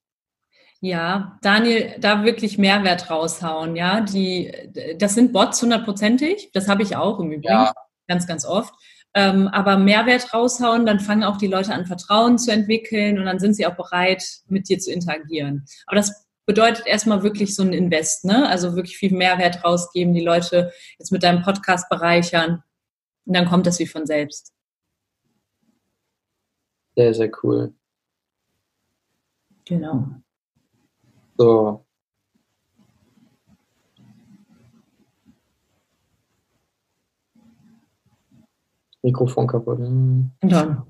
Ja, Daniel, da wirklich Mehrwert raushauen, ja. Die, das sind Bots hundertprozentig. Das habe ich auch im Übrigen. Ja. Ganz, ganz oft. Ähm, aber Mehrwert raushauen, dann fangen auch die Leute an, Vertrauen zu entwickeln und dann sind sie auch bereit, mit dir zu interagieren. Aber das bedeutet erstmal wirklich so ein Invest, ne? Also wirklich viel Mehrwert rausgeben, die Leute jetzt mit deinem Podcast bereichern. Und dann kommt das wie von selbst. Sehr, sehr cool. Genau. So. Mikrofon kaputt. Hm. Dann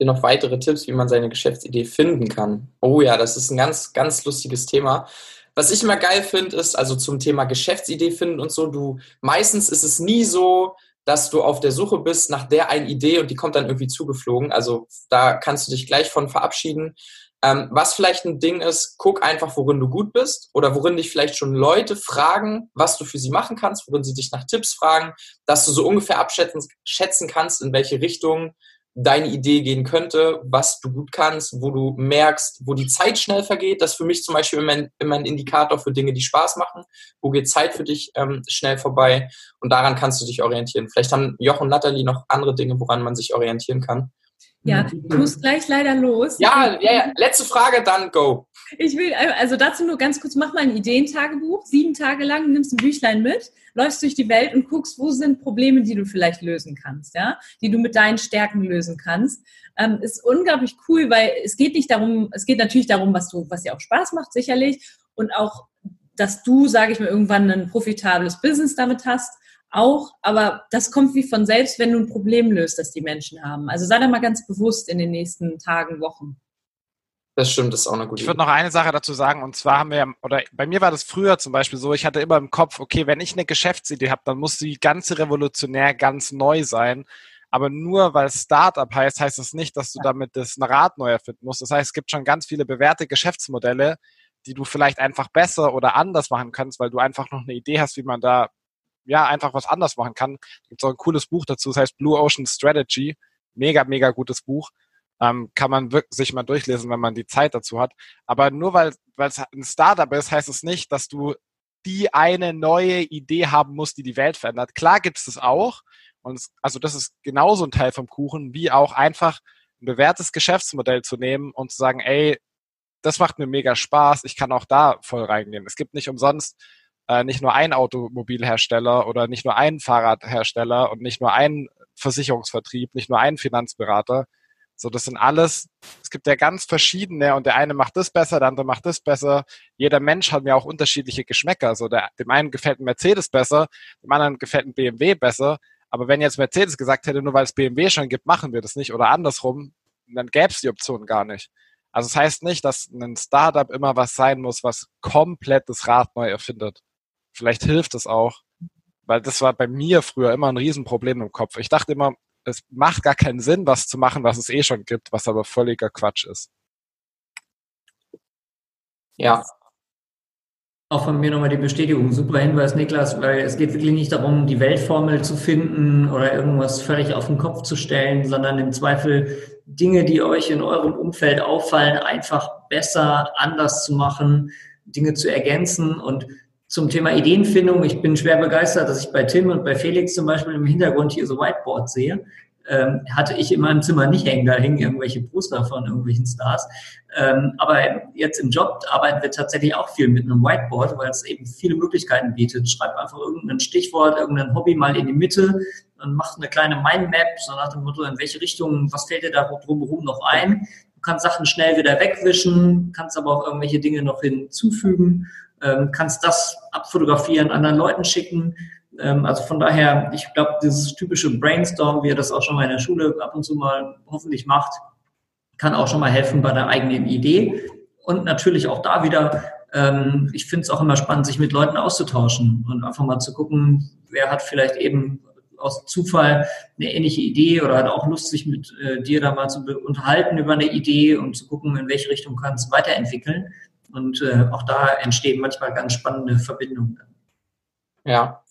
noch weitere Tipps, wie man seine Geschäftsidee finden kann. Oh ja, das ist ein ganz, ganz lustiges Thema. Was ich immer geil finde, ist also zum Thema Geschäftsidee finden und so, du, meistens ist es nie so, dass du auf der Suche bist nach der einen Idee und die kommt dann irgendwie zugeflogen. Also da kannst du dich gleich von verabschieden. Ähm, was vielleicht ein Ding ist, guck einfach, worin du gut bist oder worin dich vielleicht schon Leute fragen, was du für sie machen kannst, worin sie dich nach Tipps fragen, dass du so ungefähr abschätzen schätzen kannst, in welche Richtung deine Idee gehen könnte, was du gut kannst, wo du merkst, wo die Zeit schnell vergeht. Das ist für mich zum Beispiel immer ein, immer ein Indikator für Dinge, die Spaß machen. Wo geht Zeit für dich ähm, schnell vorbei? Und daran kannst du dich orientieren. Vielleicht haben Joch und Natalie noch andere Dinge, woran man sich orientieren kann. Ja, du musst gleich leider los. Ja, ja, ja. Letzte Frage, dann go. Ich will, also dazu nur ganz kurz, mach mal ein Ideentagebuch, sieben Tage lang, nimmst ein Büchlein mit, läufst durch die Welt und guckst, wo sind Probleme, die du vielleicht lösen kannst, ja, die du mit deinen Stärken lösen kannst. Ähm, ist unglaublich cool, weil es geht nicht darum, es geht natürlich darum, was du, was dir auch Spaß macht, sicherlich, und auch, dass du, sage ich mal, irgendwann ein profitables Business damit hast auch, aber das kommt wie von selbst, wenn du ein Problem löst, das die Menschen haben. Also sei da mal ganz bewusst in den nächsten Tagen, Wochen. Das stimmt, das ist auch eine gute Ich würde noch eine Sache dazu sagen, und zwar haben wir, oder bei mir war das früher zum Beispiel so, ich hatte immer im Kopf, okay, wenn ich eine Geschäftsidee habe, dann muss die ganze revolutionär ganz neu sein. Aber nur weil Startup heißt, heißt das nicht, dass du damit das Rad neu erfinden musst. Das heißt, es gibt schon ganz viele bewährte Geschäftsmodelle, die du vielleicht einfach besser oder anders machen kannst, weil du einfach noch eine Idee hast, wie man da ja, einfach was anders machen kann. Gibt auch ein cooles Buch dazu, das heißt Blue Ocean Strategy. Mega, mega gutes Buch. Ähm, kann man wirklich sich mal durchlesen, wenn man die Zeit dazu hat. Aber nur weil es ein Startup ist, heißt es nicht, dass du die eine neue Idee haben musst, die die Welt verändert. Klar gibt es das auch. Und es, also das ist genauso ein Teil vom Kuchen, wie auch einfach ein bewährtes Geschäftsmodell zu nehmen und zu sagen, ey, das macht mir mega Spaß, ich kann auch da voll reingehen. Es gibt nicht umsonst äh, nicht nur ein Automobilhersteller oder nicht nur einen Fahrradhersteller und nicht nur einen Versicherungsvertrieb, nicht nur einen Finanzberater. So, das sind alles, es gibt ja ganz verschiedene und der eine macht das besser, der andere macht das besser. Jeder Mensch hat ja auch unterschiedliche Geschmäcker. So, der, dem einen gefällt ein Mercedes besser, dem anderen gefällt ein BMW besser. Aber wenn jetzt Mercedes gesagt hätte, nur weil es BMW schon gibt, machen wir das nicht oder andersrum, dann gäbe es die Option gar nicht. Also es das heißt nicht, dass ein Startup immer was sein muss, was komplett das Rad neu erfindet. Vielleicht hilft es auch, weil das war bei mir früher immer ein Riesenproblem im Kopf. Ich dachte immer, es macht gar keinen Sinn, was zu machen, was es eh schon gibt, was aber völliger Quatsch ist. Ja. Auch von mir nochmal die Bestätigung. Super Hinweis, Niklas, weil es geht wirklich nicht darum, die Weltformel zu finden oder irgendwas völlig auf den Kopf zu stellen, sondern im Zweifel Dinge, die euch in eurem Umfeld auffallen, einfach besser, anders zu machen, Dinge zu ergänzen und zum Thema Ideenfindung. Ich bin schwer begeistert, dass ich bei Tim und bei Felix zum Beispiel im Hintergrund hier so Whiteboards sehe. Ähm, hatte ich in meinem Zimmer nicht hängen, da hängen irgendwelche Poster von irgendwelchen Stars. Ähm, aber jetzt im Job arbeiten wir tatsächlich auch viel mit einem Whiteboard, weil es eben viele Möglichkeiten bietet. Schreib einfach irgendein Stichwort, irgendein Hobby mal in die Mitte und macht eine kleine Mindmap, so nach dem Motto, in welche Richtung, was fällt dir da drumherum noch ein? Du kannst Sachen schnell wieder wegwischen, kannst aber auch irgendwelche Dinge noch hinzufügen, ähm, kannst das abfotografieren, anderen Leuten schicken. Ähm, also von daher, ich glaube, dieses typische Brainstorm, wie ihr das auch schon mal in der Schule ab und zu mal hoffentlich macht, kann auch schon mal helfen bei der eigenen Idee. Und natürlich auch da wieder, ähm, ich finde es auch immer spannend, sich mit Leuten auszutauschen und einfach mal zu gucken, wer hat vielleicht eben aus Zufall eine ähnliche Idee oder hat auch Lust, sich mit äh, dir da mal zu unterhalten über eine Idee und zu gucken, in welche Richtung kann es weiterentwickeln. Und äh, auch da entstehen manchmal ganz spannende Verbindungen. Ja.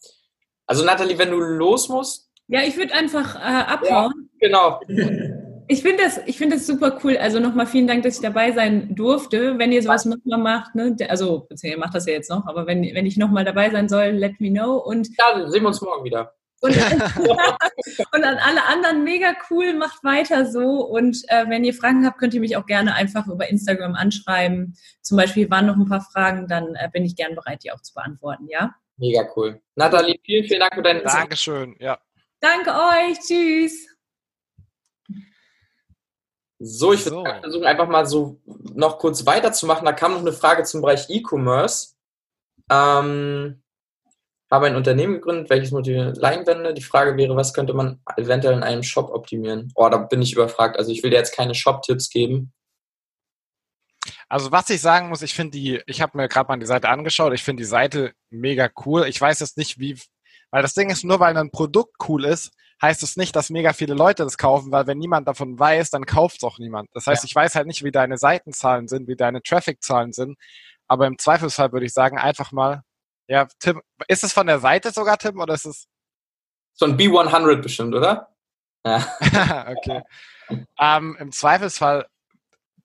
Also Nathalie, wenn du los musst. Ja, ich würde einfach äh, abhauen. Ja, genau. Ich finde das, ich finde das super cool. Also nochmal vielen Dank, dass ich dabei sein durfte. Wenn ihr sowas nochmal macht, ne, also ihr macht das ja jetzt noch, aber wenn, wenn ich nochmal dabei sein soll, let me know. Und ja, sehen wir uns morgen wieder. Und, und an alle anderen mega cool, macht weiter so. Und äh, wenn ihr Fragen habt, könnt ihr mich auch gerne einfach über Instagram anschreiben. Zum Beispiel waren noch ein paar Fragen, dann äh, bin ich gern bereit, die auch zu beantworten, ja? Mega cool. Nathalie, vielen, vielen Dank für deine Zeit. Dankeschön, ja. Danke euch, tschüss. So, ich würde so. versuchen, einfach mal so noch kurz weiterzumachen. Da kam noch eine Frage zum Bereich E-Commerce. Ähm, habe ein Unternehmen gegründet, welches motiviert Leinwände. Die Frage wäre, was könnte man eventuell in einem Shop optimieren? Oh, da bin ich überfragt. Also ich will dir jetzt keine Shop-Tipps geben. Also was ich sagen muss, ich finde die, ich habe mir gerade mal die Seite angeschaut, ich finde die Seite mega cool. Ich weiß jetzt nicht, wie, weil das Ding ist, nur weil ein Produkt cool ist, heißt es nicht, dass mega viele Leute das kaufen, weil wenn niemand davon weiß, dann kauft es auch niemand. Das heißt, ja. ich weiß halt nicht, wie deine Seitenzahlen sind, wie deine Traffic-Zahlen sind, aber im Zweifelsfall würde ich sagen, einfach mal, ja, Tim, ist es von der Seite sogar, Tim, oder ist es? So ein B100 bestimmt, oder? Ja. okay. Ähm, Im Zweifelsfall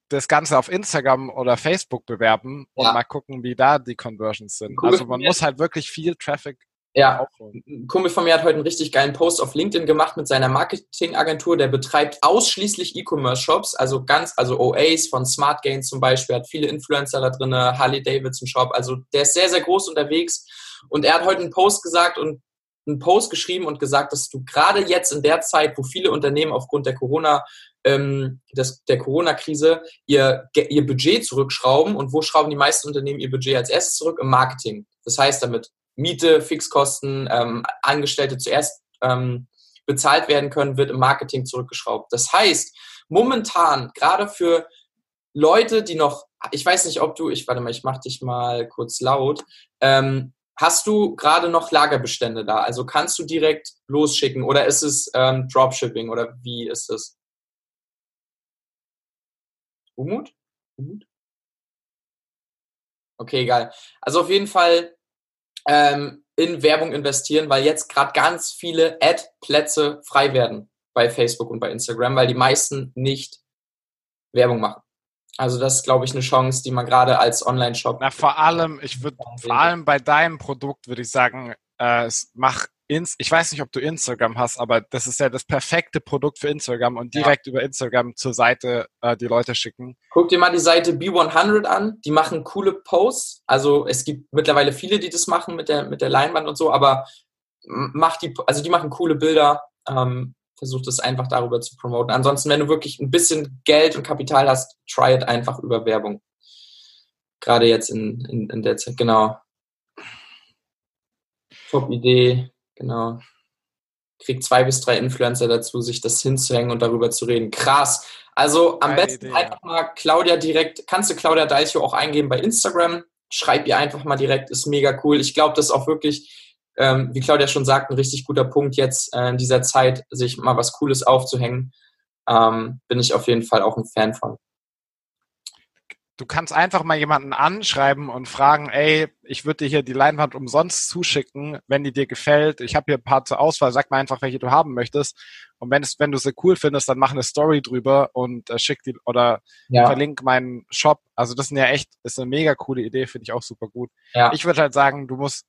das Ganze auf Instagram oder Facebook bewerben und ja. mal gucken, wie da die Conversions sind. Also man muss halt wirklich viel Traffic ja, ein Kumpel von mir hat heute einen richtig geilen Post auf LinkedIn gemacht mit seiner Marketingagentur. Der betreibt ausschließlich E-Commerce-Shops, also ganz, also OAs von Smart Gain zum Beispiel, hat viele Influencer da drin, Harley Davidson Shop. Also der ist sehr, sehr groß unterwegs. Und er hat heute einen Post gesagt und einen Post geschrieben und gesagt, dass du gerade jetzt in der Zeit, wo viele Unternehmen aufgrund der Corona ähm, des, der Corona-Krise ihr, ihr Budget zurückschrauben. Und wo schrauben die meisten Unternehmen ihr Budget als erstes zurück? Im Marketing. Das heißt, damit Miete, Fixkosten, ähm, Angestellte zuerst ähm, bezahlt werden können, wird im Marketing zurückgeschraubt. Das heißt, momentan, gerade für Leute, die noch, ich weiß nicht, ob du, ich warte mal, ich mach dich mal kurz laut, ähm, hast du gerade noch Lagerbestände da? Also kannst du direkt losschicken oder ist es ähm, Dropshipping oder wie ist es? Umut? Umut? Okay, egal. Also auf jeden Fall ähm, in Werbung investieren, weil jetzt gerade ganz viele Ad-Plätze frei werden bei Facebook und bei Instagram, weil die meisten nicht Werbung machen. Also das ist, glaube ich, eine Chance, die man gerade als Online-Shop. Na, vor allem, ich würde, vor allem bei deinem Produkt würde ich sagen, äh, mach ins, ich weiß nicht, ob du Instagram hast, aber das ist ja das perfekte Produkt für Instagram und direkt ja. über Instagram zur Seite äh, die Leute schicken. Guck dir mal die Seite B100 an, die machen coole Posts. Also es gibt mittlerweile viele, die das machen mit der, mit der Leinwand und so, aber mach die, also die machen coole Bilder. Ähm, versuch das einfach darüber zu promoten. Ansonsten, wenn du wirklich ein bisschen Geld und Kapital hast, try it einfach über Werbung. Gerade jetzt in, in, in der Zeit, genau. Top-Idee. Genau. Kriegt zwei bis drei Influencer dazu, sich das hinzuhängen und darüber zu reden. Krass. Also am Keine besten Idee, einfach mal Claudia direkt, kannst du Claudia Deilcho auch eingeben bei Instagram. Schreib ihr einfach mal direkt, ist mega cool. Ich glaube, das ist auch wirklich, ähm, wie Claudia schon sagt, ein richtig guter Punkt jetzt äh, in dieser Zeit, sich mal was Cooles aufzuhängen. Ähm, bin ich auf jeden Fall auch ein Fan von du kannst einfach mal jemanden anschreiben und fragen, ey, ich würde dir hier die Leinwand umsonst zuschicken, wenn die dir gefällt. Ich habe hier ein paar zur Auswahl, sag mal einfach, welche du haben möchtest. Und wenn, es, wenn du sie cool findest, dann mach eine Story drüber und äh, schick die oder ja. verlink meinen Shop. Also das ist ja echt, ist eine mega coole Idee, finde ich auch super gut. Ja. Ich würde halt sagen, du musst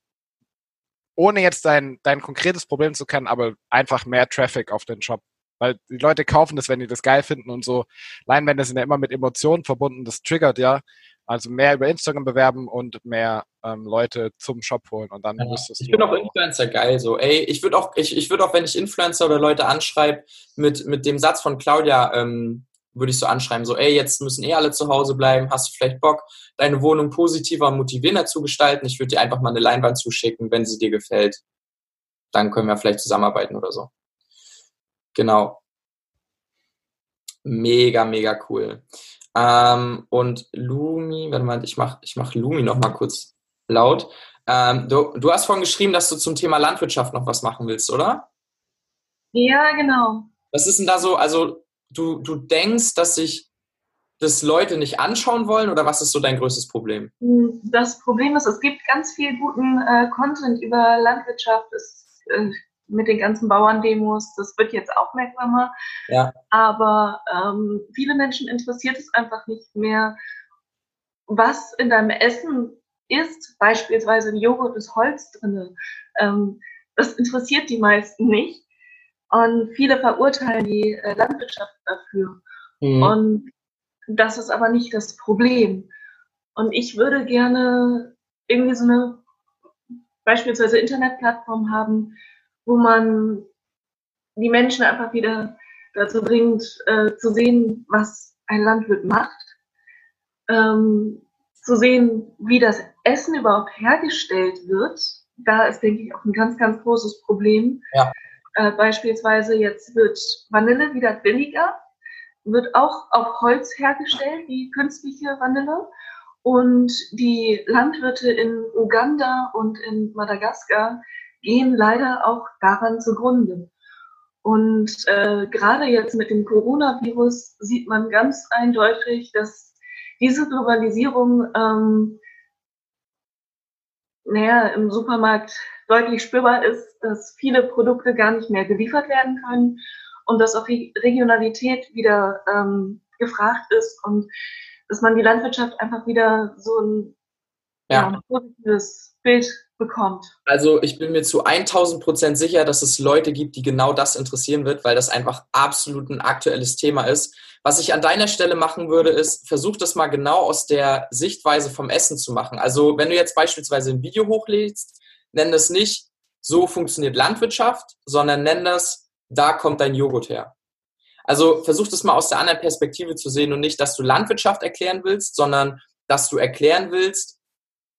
ohne jetzt dein, dein konkretes Problem zu kennen, aber einfach mehr Traffic auf den Shop weil die Leute kaufen das, wenn die das geil finden und so. Leinwände sind ja immer mit Emotionen verbunden, das triggert ja. Also mehr über Instagram bewerben und mehr ähm, Leute zum Shop holen und dann ja. müsstest Ich finde auch Influencer geil so. Ey, ich würde auch, ich, ich würde auch, wenn ich Influencer oder Leute anschreibe, mit, mit dem Satz von Claudia ähm, würde ich so anschreiben, so, ey, jetzt müssen eh alle zu Hause bleiben, hast du vielleicht Bock, deine Wohnung positiver und motivierender zu gestalten? Ich würde dir einfach mal eine Leinwand zuschicken, wenn sie dir gefällt. Dann können wir vielleicht zusammenarbeiten oder so. Genau. Mega, mega cool. Ähm, und Lumi, warte mal, ich mach, ich mach Lumi noch mal kurz laut. Ähm, du, du hast vorhin geschrieben, dass du zum Thema Landwirtschaft noch was machen willst, oder? Ja, genau. Was ist denn da so, also du, du denkst, dass sich das Leute nicht anschauen wollen oder was ist so dein größtes Problem? Hm, das Problem ist, es gibt ganz viel guten äh, Content über Landwirtschaft. Es, äh, mit den ganzen Bauerndemos, das wird jetzt aufmerksamer. Ja. Aber ähm, viele Menschen interessiert es einfach nicht mehr, was in deinem Essen ist. Beispielsweise ein Joghurt ist Holz drin. Ähm, das interessiert die meisten nicht. Und viele verurteilen die äh, Landwirtschaft dafür. Mhm. Und das ist aber nicht das Problem. Und ich würde gerne irgendwie so eine beispielsweise Internetplattform haben, wo man die Menschen einfach wieder dazu bringt, äh, zu sehen, was ein Landwirt macht, ähm, zu sehen, wie das Essen überhaupt hergestellt wird. Da ist, denke ich, auch ein ganz, ganz großes Problem. Ja. Äh, beispielsweise jetzt wird Vanille wieder billiger, wird auch auf Holz hergestellt, die künstliche Vanille. Und die Landwirte in Uganda und in Madagaskar gehen leider auch daran zugrunde. Und äh, gerade jetzt mit dem Coronavirus sieht man ganz eindeutig, dass diese Globalisierung ähm, naja, im Supermarkt deutlich spürbar ist, dass viele Produkte gar nicht mehr geliefert werden können und dass auch die Regionalität wieder ähm, gefragt ist und dass man die Landwirtschaft einfach wieder so ein, ja. Ja, positives Bild bekommt. Also ich bin mir zu 1000 Prozent sicher, dass es Leute gibt, die genau das interessieren wird, weil das einfach absolut ein aktuelles Thema ist. Was ich an deiner Stelle machen würde, ist, versuch das mal genau aus der Sichtweise vom Essen zu machen. Also wenn du jetzt beispielsweise ein Video hochlädst, nenn das nicht, so funktioniert Landwirtschaft, sondern nenn das, da kommt dein Joghurt her. Also versuch das mal aus der anderen Perspektive zu sehen und nicht, dass du Landwirtschaft erklären willst, sondern dass du erklären willst,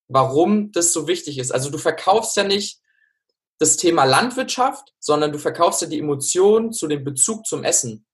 warum das so wichtig ist. Also du verkaufst ja nicht das Thema Landwirtschaft, sondern du verkaufst ja die Emotion zu dem Bezug zum Essen.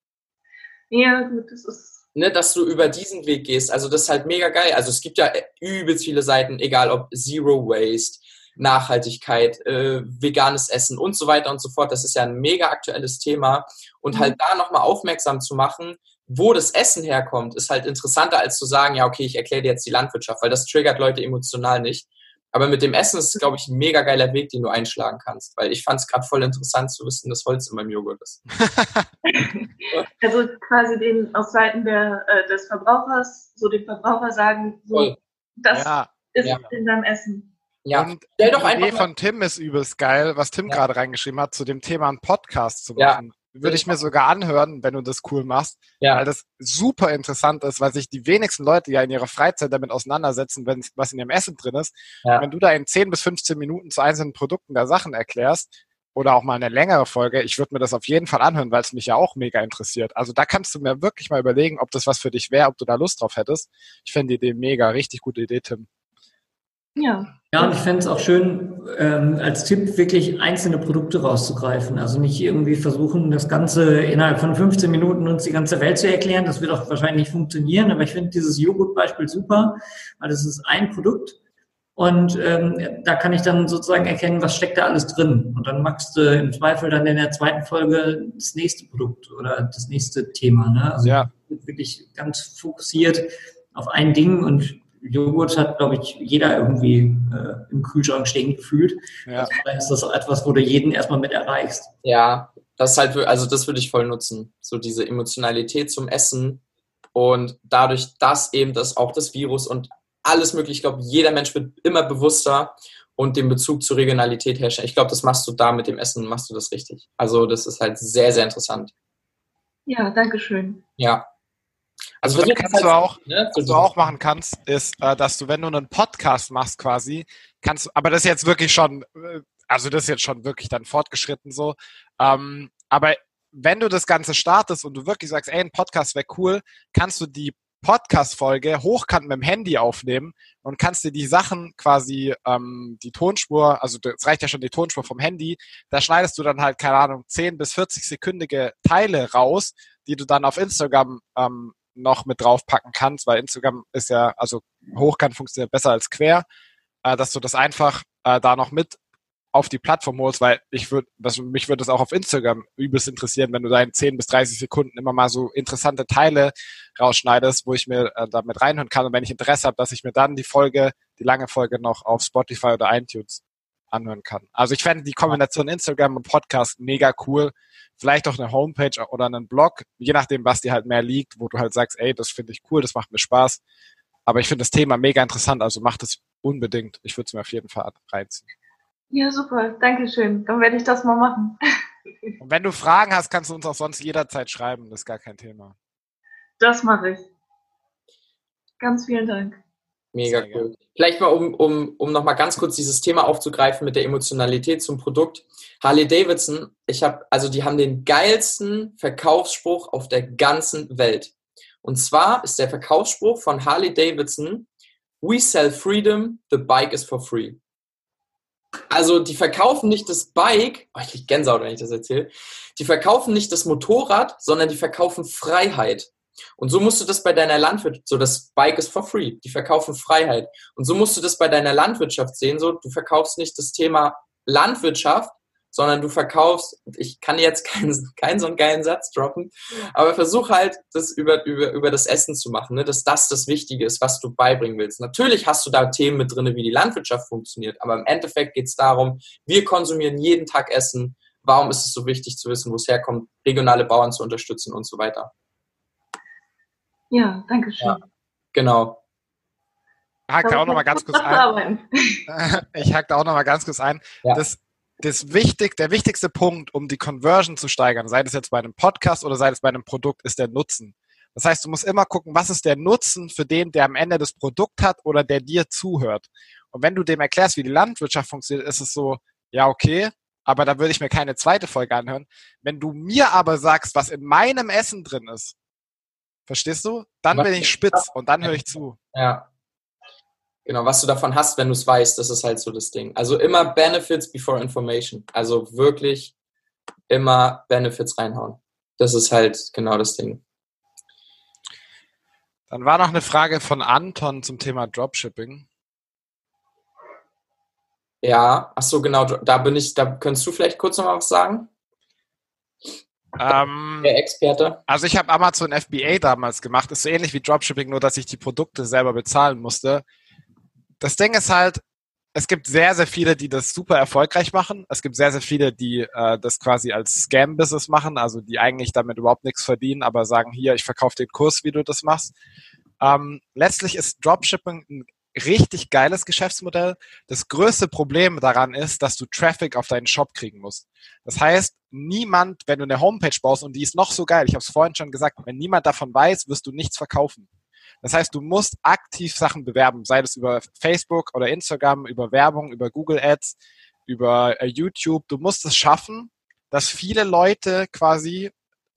Ja, gut, das ist. Ne, dass du über diesen Weg gehst. Also das ist halt mega geil. Also es gibt ja übelst viele Seiten, egal ob Zero Waste, Nachhaltigkeit, äh, veganes Essen und so weiter und so fort. Das ist ja ein mega aktuelles Thema. Und halt mhm. da nochmal aufmerksam zu machen, wo das Essen herkommt, ist halt interessanter als zu sagen, ja, okay, ich erkläre dir jetzt die Landwirtschaft, weil das triggert Leute emotional nicht. Aber mit dem Essen ist es, glaube ich, ein mega geiler Weg, den du einschlagen kannst, weil ich fand es gerade voll interessant zu wissen, dass Holz in meinem Joghurt ist. also quasi den aus Seiten der, äh, des Verbrauchers, so dem Verbraucher sagen, so, das ja. ist ja. in deinem Essen. Ja, und Stell doch die Idee von Tim ist übelst geil, was Tim ja. gerade reingeschrieben hat, zu dem Thema einen Podcast zu machen. Würde ich mir sogar anhören, wenn du das cool machst. Ja. Weil das super interessant ist, weil sich die wenigsten Leute ja in ihrer Freizeit damit auseinandersetzen, wenn was in ihrem Essen drin ist. Ja. wenn du da in 10 bis 15 Minuten zu einzelnen Produkten der Sachen erklärst, oder auch mal eine längere Folge, ich würde mir das auf jeden Fall anhören, weil es mich ja auch mega interessiert. Also da kannst du mir wirklich mal überlegen, ob das was für dich wäre, ob du da Lust drauf hättest. Ich finde die Idee mega, richtig gute Idee, Tim. Ja. Ja, und ich fände es auch schön, ähm, als Tipp wirklich einzelne Produkte rauszugreifen. Also nicht irgendwie versuchen, das Ganze innerhalb von 15 Minuten uns die ganze Welt zu erklären. Das wird auch wahrscheinlich nicht funktionieren, aber ich finde dieses Joghurt-Beispiel super, weil das ist ein Produkt. Und ähm, da kann ich dann sozusagen erkennen, was steckt da alles drin. Und dann machst du im Zweifel dann in der zweiten Folge das nächste Produkt oder das nächste Thema. Ne? Also ja. wirklich ganz fokussiert auf ein Ding und Joghurt hat, glaube ich, jeder irgendwie äh, im Kühlschrank stehen gefühlt. Ja. Also ist das etwas, wo du jeden erstmal mit erreichst. Ja, das halt, also das würde ich voll nutzen. So diese Emotionalität zum Essen und dadurch, dass eben das auch das Virus und alles mögliche, ich glaube, jeder Mensch wird immer bewusster und den Bezug zur Regionalität herstellen. Ich glaube, das machst du da mit dem Essen, machst du das richtig. Also das ist halt sehr, sehr interessant. Ja, danke schön. Ja, also, was kannst halt, du auch, ne, was du auch machen kannst, ist, äh, dass du, wenn du einen Podcast machst quasi, kannst, aber das ist jetzt wirklich schon, äh, also das ist jetzt schon wirklich dann fortgeschritten so, ähm, aber wenn du das Ganze startest und du wirklich sagst, ey, ein Podcast wäre cool, kannst du die Podcast-Folge hochkant mit dem Handy aufnehmen und kannst dir die Sachen quasi, ähm, die Tonspur, also es reicht ja schon die Tonspur vom Handy, da schneidest du dann halt, keine Ahnung, 10 bis 40 sekündige Teile raus, die du dann auf Instagram ähm, noch mit draufpacken kannst, weil Instagram ist ja, also hochkant funktioniert besser als quer, äh, dass du das einfach äh, da noch mit auf die Plattform holst, weil ich würde, mich würde das auch auf Instagram übelst interessieren, wenn du da in 10 bis 30 Sekunden immer mal so interessante Teile rausschneidest, wo ich mir äh, damit reinhören kann. Und wenn ich Interesse habe, dass ich mir dann die Folge, die lange Folge noch auf Spotify oder iTunes anhören kann. Also ich fände die Kombination Instagram und Podcast mega cool. Vielleicht auch eine Homepage oder einen Blog, je nachdem, was dir halt mehr liegt, wo du halt sagst, ey, das finde ich cool, das macht mir Spaß. Aber ich finde das Thema mega interessant, also mach das unbedingt. Ich würde es mir auf jeden Fall reinziehen. Ja, super. Dankeschön. Dann werde ich das mal machen. Und wenn du Fragen hast, kannst du uns auch sonst jederzeit schreiben. Das ist gar kein Thema. Das mache ich. Ganz vielen Dank. Mega cool. Vielleicht mal, um, um, um nochmal ganz kurz dieses Thema aufzugreifen mit der Emotionalität zum Produkt. Harley Davidson, ich habe, also die haben den geilsten Verkaufsspruch auf der ganzen Welt. Und zwar ist der Verkaufsspruch von Harley Davidson, We sell freedom, the bike is for free. Also die verkaufen nicht das Bike, oh, ich krieg Gänsehaut, wenn ich das erzähle, die verkaufen nicht das Motorrad, sondern die verkaufen Freiheit. Und so musst du das bei deiner Landwirtschaft, so das Bike ist for free, die verkaufen Freiheit. Und so musst du das bei deiner Landwirtschaft sehen, so du verkaufst nicht das Thema Landwirtschaft, sondern du verkaufst, ich kann jetzt keinen, keinen so einen geilen Satz droppen, aber versuch halt, das über, über, über das Essen zu machen, ne? dass das das Wichtige ist, was du beibringen willst. Natürlich hast du da Themen mit drin, wie die Landwirtschaft funktioniert, aber im Endeffekt geht es darum, wir konsumieren jeden Tag Essen. Warum ist es so wichtig zu wissen, wo es herkommt, regionale Bauern zu unterstützen und so weiter? Ja, danke schön. Ja, genau. Ich hack da auch nochmal ganz kurz ein. Ich hack da auch nochmal ganz kurz ein. Ja. Das das wichtig, der wichtigste Punkt, um die Conversion zu steigern, sei das jetzt bei einem Podcast oder sei das bei einem Produkt, ist der Nutzen. Das heißt, du musst immer gucken, was ist der Nutzen für den, der am Ende das Produkt hat oder der dir zuhört. Und wenn du dem erklärst, wie die Landwirtschaft funktioniert, ist es so, ja, okay, aber da würde ich mir keine zweite Folge anhören. Wenn du mir aber sagst, was in meinem Essen drin ist, verstehst du? Dann bin ich spitz und dann höre ich zu. Ja, Genau, was du davon hast, wenn du es weißt, das ist halt so das Ding. Also immer Benefits before Information. Also wirklich immer Benefits reinhauen. Das ist halt genau das Ding. Dann war noch eine Frage von Anton zum Thema Dropshipping. Ja, ach so, genau, da bin ich, da könntest du vielleicht kurz noch mal was sagen? Ähm, Der Experte. Also ich habe Amazon FBA damals gemacht, ist so ähnlich wie Dropshipping, nur dass ich die Produkte selber bezahlen musste das Ding ist halt, es gibt sehr, sehr viele, die das super erfolgreich machen. Es gibt sehr, sehr viele, die äh, das quasi als Scam-Business machen, also die eigentlich damit überhaupt nichts verdienen, aber sagen, hier, ich verkaufe den Kurs, wie du das machst. Ähm, letztlich ist Dropshipping ein richtig geiles Geschäftsmodell. Das größte Problem daran ist, dass du Traffic auf deinen Shop kriegen musst. Das heißt, niemand, wenn du eine Homepage baust und die ist noch so geil, ich habe es vorhin schon gesagt, wenn niemand davon weiß, wirst du nichts verkaufen. Das heißt, du musst aktiv Sachen bewerben, sei das über Facebook oder Instagram, über Werbung, über Google Ads, über äh, YouTube. Du musst es schaffen, dass viele Leute quasi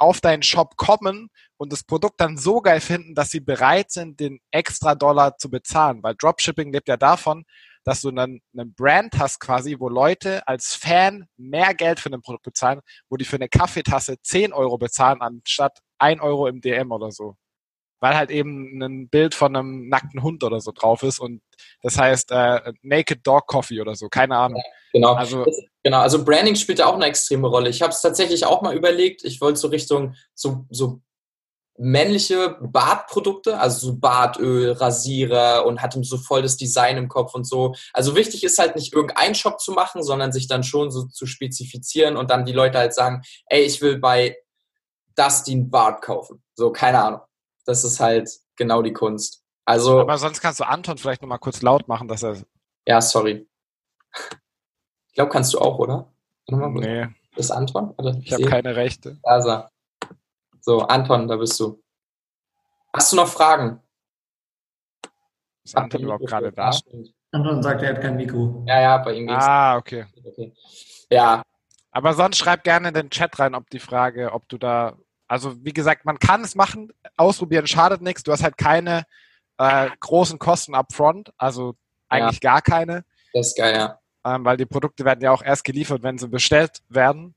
auf deinen Shop kommen und das Produkt dann so geil finden, dass sie bereit sind, den extra Dollar zu bezahlen. Weil Dropshipping lebt ja davon, dass du einen, einen Brand hast quasi, wo Leute als Fan mehr Geld für ein Produkt bezahlen, wo die für eine Kaffeetasse 10 Euro bezahlen, anstatt 1 Euro im DM oder so weil halt eben ein Bild von einem nackten Hund oder so drauf ist und das heißt äh, Naked Dog Coffee oder so, keine Ahnung. Ja, genau. Also, genau, also Branding spielt da auch eine extreme Rolle. Ich habe es tatsächlich auch mal überlegt, ich wollte so Richtung so, so männliche Bartprodukte, also so Bartöl, Rasierer und hatte so voll das Design im Kopf und so. Also wichtig ist halt nicht irgendeinen Shop zu machen, sondern sich dann schon so zu spezifizieren und dann die Leute halt sagen, ey, ich will bei Dustin Bart kaufen. So, keine Ahnung das ist halt genau die Kunst. Also, Aber sonst kannst du Anton vielleicht nochmal kurz laut machen, dass er. Ja, sorry. Ich glaube, kannst du auch, oder? Nee. Ist Anton? Oder? Ich habe keine Rechte. Also. So, Anton, da bist du. Hast du noch Fragen? Ist Anton überhaupt gerade da? Anton sagt, er hat kein Mikro. Ja, ja, bei ihm geht's. Ah, okay. okay. Ja. Aber sonst schreib gerne in den Chat rein, ob die Frage, ob du da, also wie gesagt, man kann es machen, ausprobieren schadet nichts. Du hast halt keine äh, großen Kosten upfront, also eigentlich ja. gar keine. Das ist geil, ja. Ähm, weil die Produkte werden ja auch erst geliefert, wenn sie bestellt werden.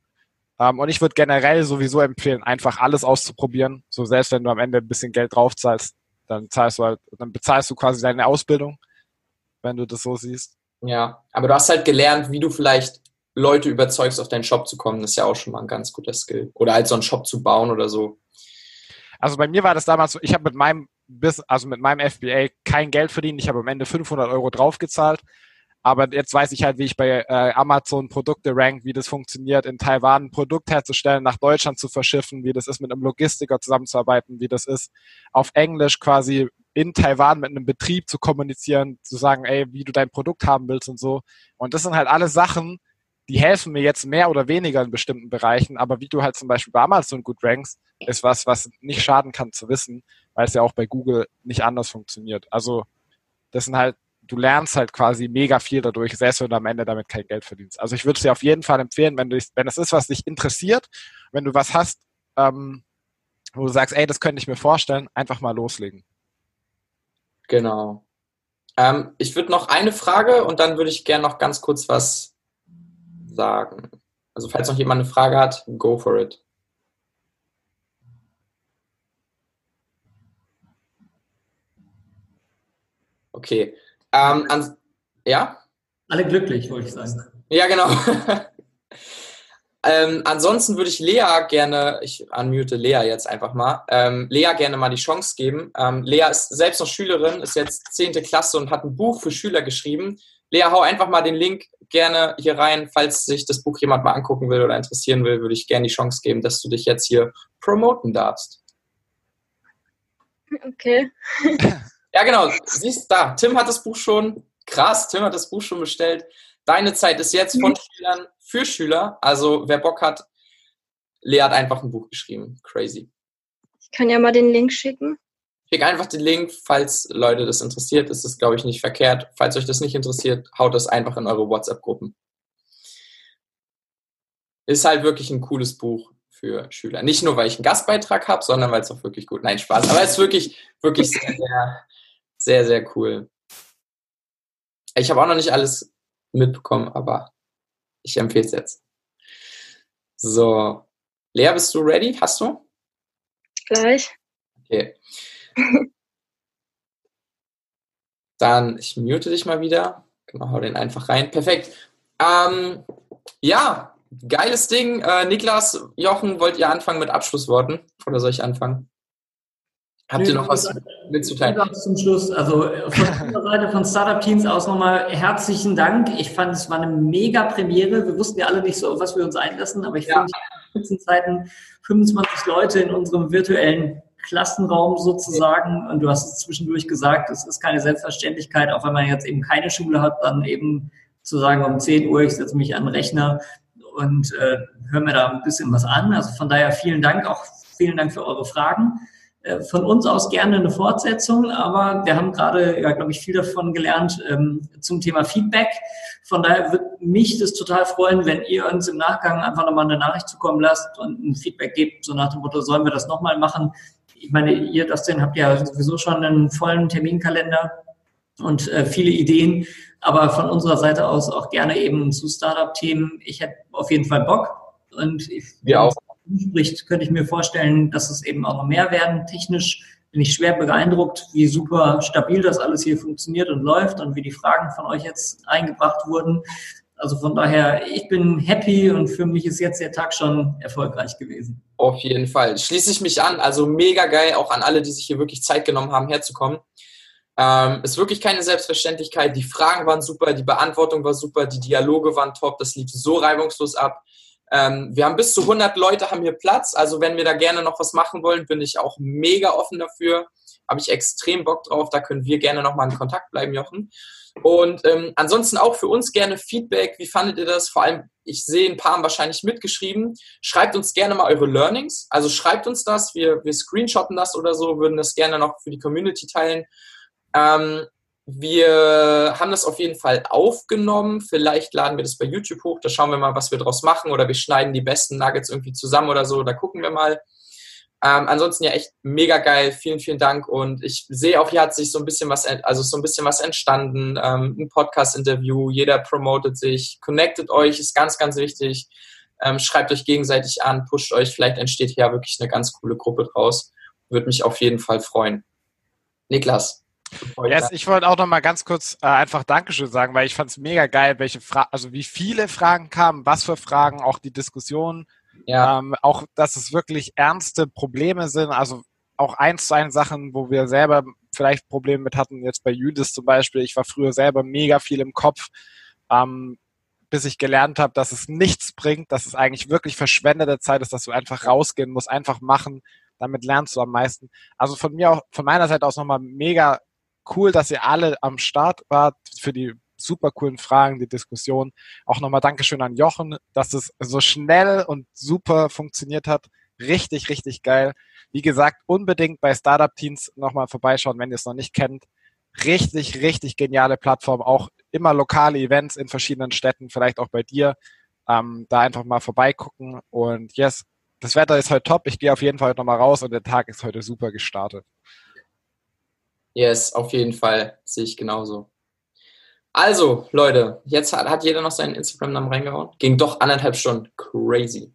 Ähm, und ich würde generell sowieso empfehlen, einfach alles auszuprobieren. So selbst wenn du am Ende ein bisschen Geld draufzahlst, dann zahlst du halt, dann bezahlst du quasi deine Ausbildung, wenn du das so siehst. Ja, aber du hast halt gelernt, wie du vielleicht Leute überzeugst, auf deinen Shop zu kommen. Ist ja auch schon mal ein ganz guter Skill. Oder halt so einen Shop zu bauen oder so. Also bei mir war das damals so, ich habe mit meinem bis, also mit meinem FBA kein Geld verdient. Ich habe am Ende 500 Euro draufgezahlt. Aber jetzt weiß ich halt, wie ich bei äh, Amazon Produkte rank, wie das funktioniert, in Taiwan ein Produkt herzustellen, nach Deutschland zu verschiffen, wie das ist, mit einem Logistiker zusammenzuarbeiten, wie das ist, auf Englisch quasi in Taiwan mit einem Betrieb zu kommunizieren, zu sagen, ey, wie du dein Produkt haben willst und so. Und das sind halt alle Sachen, die helfen mir jetzt mehr oder weniger in bestimmten Bereichen, aber wie du halt zum Beispiel bei Amazon gut rankst, ist was, was nicht schaden kann zu wissen, weil es ja auch bei Google nicht anders funktioniert. Also das sind halt, du lernst halt quasi mega viel dadurch, selbst wenn du am Ende damit kein Geld verdienst. Also ich würde es dir auf jeden Fall empfehlen, wenn du, wenn es ist, was dich interessiert, wenn du was hast, ähm, wo du sagst, ey, das könnte ich mir vorstellen, einfach mal loslegen. Genau. Ähm, ich würde noch eine Frage und dann würde ich gerne noch ganz kurz was sagen. Also falls noch jemand eine Frage hat, go for it. Okay. Ähm, ja? Alle glücklich, wollte ich sagen. Ja, genau. ähm, ansonsten würde ich Lea gerne, ich unmute Lea jetzt einfach mal, ähm, Lea gerne mal die Chance geben. Ähm, Lea ist selbst noch Schülerin, ist jetzt 10. Klasse und hat ein Buch für Schüler geschrieben. Lea, hau einfach mal den Link gerne hier rein. Falls sich das Buch jemand mal angucken will oder interessieren will, würde ich gerne die Chance geben, dass du dich jetzt hier promoten darfst. Okay. ja, genau. Siehst da, Tim hat das Buch schon. Krass, Tim hat das Buch schon bestellt. Deine Zeit ist jetzt von mhm. Schülern für Schüler. Also wer Bock hat, Lea hat einfach ein Buch geschrieben. Crazy. Ich kann ja mal den Link schicken. Schick einfach den Link, falls Leute das interessiert. Ist das, glaube ich, nicht verkehrt. Falls euch das nicht interessiert, haut das einfach in eure WhatsApp-Gruppen. Ist halt wirklich ein cooles Buch für Schüler. Nicht nur, weil ich einen Gastbeitrag habe, sondern weil es auch wirklich gut. Nein, Spaß. Aber es ist wirklich, wirklich sehr, sehr, sehr, sehr cool. Ich habe auch noch nicht alles mitbekommen, aber ich empfehle es jetzt. So. Lea, bist du ready? Hast du? Gleich. Okay. Dann, ich mute dich mal wieder. Genau, hau den einfach rein. Perfekt. Ähm, ja, geiles Ding. Äh, Niklas, Jochen, wollt ihr anfangen mit Abschlussworten? Oder soll ich anfangen? Habt ihr noch was mitzuteilen? Zum Schluss, also von unserer Seite von Startup Teams aus nochmal herzlichen Dank. Ich fand, es war eine mega Premiere. Wir wussten ja alle nicht so, was wir uns einlassen, aber ich ja. finde, in Spitzenzeiten 25 Leute in unserem virtuellen Klassenraum sozusagen. Und du hast es zwischendurch gesagt, es ist keine Selbstverständlichkeit, auch wenn man jetzt eben keine Schule hat, dann eben zu sagen, um 10 Uhr, ich setze mich an den Rechner und äh, höre mir da ein bisschen was an. Also von daher vielen Dank, auch vielen Dank für eure Fragen. Äh, von uns aus gerne eine Fortsetzung, aber wir haben gerade, ja, glaube ich, viel davon gelernt ähm, zum Thema Feedback. Von daher würde mich das total freuen, wenn ihr uns im Nachgang einfach nochmal eine Nachricht zukommen lasst und ein Feedback gebt, so nach dem Motto, sollen wir das nochmal machen? Ich meine, ihr, Dustin, habt ja sowieso schon einen vollen Terminkalender und äh, viele Ideen, aber von unserer Seite aus auch gerne eben zu Startup-Themen. Ich hätte auf jeden Fall Bock und ich, ja, auch. spricht, könnte ich mir vorstellen, dass es eben auch noch mehr werden. Technisch bin ich schwer beeindruckt, wie super stabil das alles hier funktioniert und läuft und wie die Fragen von euch jetzt eingebracht wurden. Also von daher, ich bin happy und für mich ist jetzt der Tag schon erfolgreich gewesen. Auf jeden Fall. Schließe ich mich an. Also mega geil, auch an alle, die sich hier wirklich Zeit genommen haben, herzukommen. Ähm, ist wirklich keine Selbstverständlichkeit. Die Fragen waren super, die Beantwortung war super, die Dialoge waren top, das lief so reibungslos ab. Ähm, wir haben bis zu 100 Leute haben hier Platz. Also wenn wir da gerne noch was machen wollen, bin ich auch mega offen dafür. Habe ich extrem Bock drauf. Da können wir gerne nochmal in Kontakt bleiben, Jochen. Und ähm, ansonsten auch für uns gerne Feedback. Wie fandet ihr das? Vor allem, ich sehe ein paar haben wahrscheinlich mitgeschrieben. Schreibt uns gerne mal eure Learnings. Also schreibt uns das. Wir, wir screenshotten das oder so, würden das gerne noch für die Community teilen. Ähm, wir haben das auf jeden Fall aufgenommen. Vielleicht laden wir das bei YouTube hoch. Da schauen wir mal, was wir draus machen. Oder wir schneiden die besten Nuggets irgendwie zusammen oder so. Da gucken wir mal. Ähm, ansonsten ja echt mega geil. Vielen, vielen Dank. Und ich sehe auch, hier hat sich so ein bisschen was, also so ein bisschen was entstanden. Ähm, ein Podcast-Interview. Jeder promotet sich. Connectet euch ist ganz, ganz wichtig. Ähm, schreibt euch gegenseitig an, pusht euch. Vielleicht entsteht hier wirklich eine ganz coole Gruppe draus. Würde mich auf jeden Fall freuen. Niklas. Yes, ich wollte auch noch mal ganz kurz äh, einfach Dankeschön sagen, weil ich fand es mega geil, welche Fragen, also wie viele Fragen kamen, was für Fragen, auch die Diskussion, ja. ähm, auch dass es wirklich ernste Probleme sind, also auch eins zu eins Sachen, wo wir selber vielleicht Probleme mit hatten, jetzt bei Judith zum Beispiel. Ich war früher selber mega viel im Kopf, ähm, bis ich gelernt habe, dass es nichts bringt, dass es eigentlich wirklich verschwendete Zeit ist, dass du einfach rausgehen musst, einfach machen. Damit lernst du am meisten. Also von mir auch, von meiner Seite aus nochmal mega cool, dass ihr alle am Start wart für die super coolen Fragen, die Diskussion. Auch nochmal Dankeschön an Jochen, dass es so schnell und super funktioniert hat. Richtig, richtig geil. Wie gesagt, unbedingt bei Startup Teams nochmal vorbeischauen, wenn ihr es noch nicht kennt. Richtig, richtig geniale Plattform. Auch immer lokale Events in verschiedenen Städten, vielleicht auch bei dir. Ähm, da einfach mal vorbeigucken. Und yes, das Wetter ist heute top. Ich gehe auf jeden Fall nochmal raus und der Tag ist heute super gestartet. Yes, auf jeden Fall. Sehe ich genauso. Also, Leute, jetzt hat, hat jeder noch seinen Instagram-Namen reingehauen. Ging doch anderthalb Stunden. Crazy.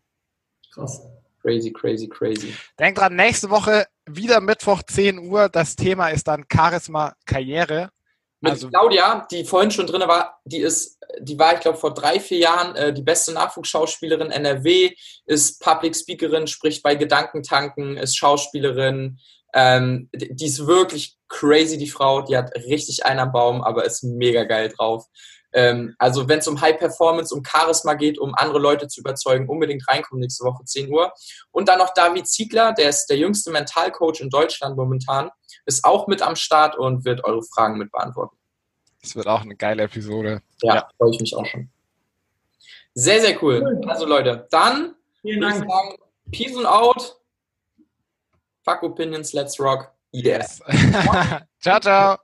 Krass. Crazy, crazy, crazy. Denk dran, nächste Woche wieder Mittwoch 10 Uhr. Das Thema ist dann Charisma Karriere. Mit also, Claudia, die vorhin schon drin war, die ist, die war, ich glaube, vor drei, vier Jahren äh, die beste Nachwuchsschauspielerin NRW, ist Public Speakerin, spricht bei Gedankentanken, ist Schauspielerin, ähm, die ist wirklich crazy, die Frau. Die hat richtig einen am Baum, aber ist mega geil drauf. Ähm, also wenn es um High Performance, um Charisma geht, um andere Leute zu überzeugen, unbedingt reinkommen nächste Woche 10 Uhr. Und dann noch David Ziegler, der ist der jüngste Mentalcoach in Deutschland momentan, ist auch mit am Start und wird eure Fragen mit beantworten. Das wird auch eine geile Episode. Ja, ja. freue ich mich auch schon. Sehr, sehr cool. Also Leute, dann Vielen Dank. Sagen, Peace and out. Fuck Opinions, let's rock. Yes. ciao, ciao.